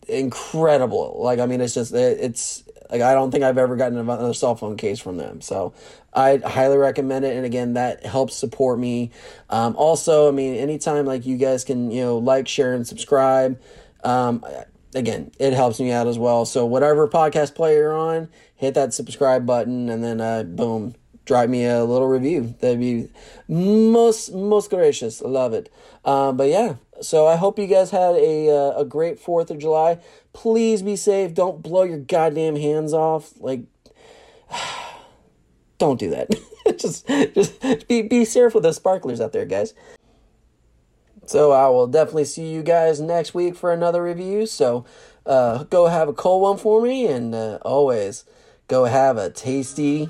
incredible. Like I mean, it's just it, it's like I don't think I've ever gotten another cell phone case from them. So I highly recommend it. And again, that helps support me. Um, also, I mean, anytime like you guys can you know like, share, and subscribe. Um, again, it helps me out as well. So whatever podcast player you're on, hit that subscribe button, and then uh, boom, drop me a little review. That'd be most most gracious. Love it. Um, but yeah, so I hope you guys had a uh, a great Fourth of July. Please be safe. Don't blow your goddamn hands off. Like, don't do that. just just be be safe with the sparklers out there, guys. So I will definitely see you guys next week for another review. So uh, go have a cold one for me, and uh, always go have a tasty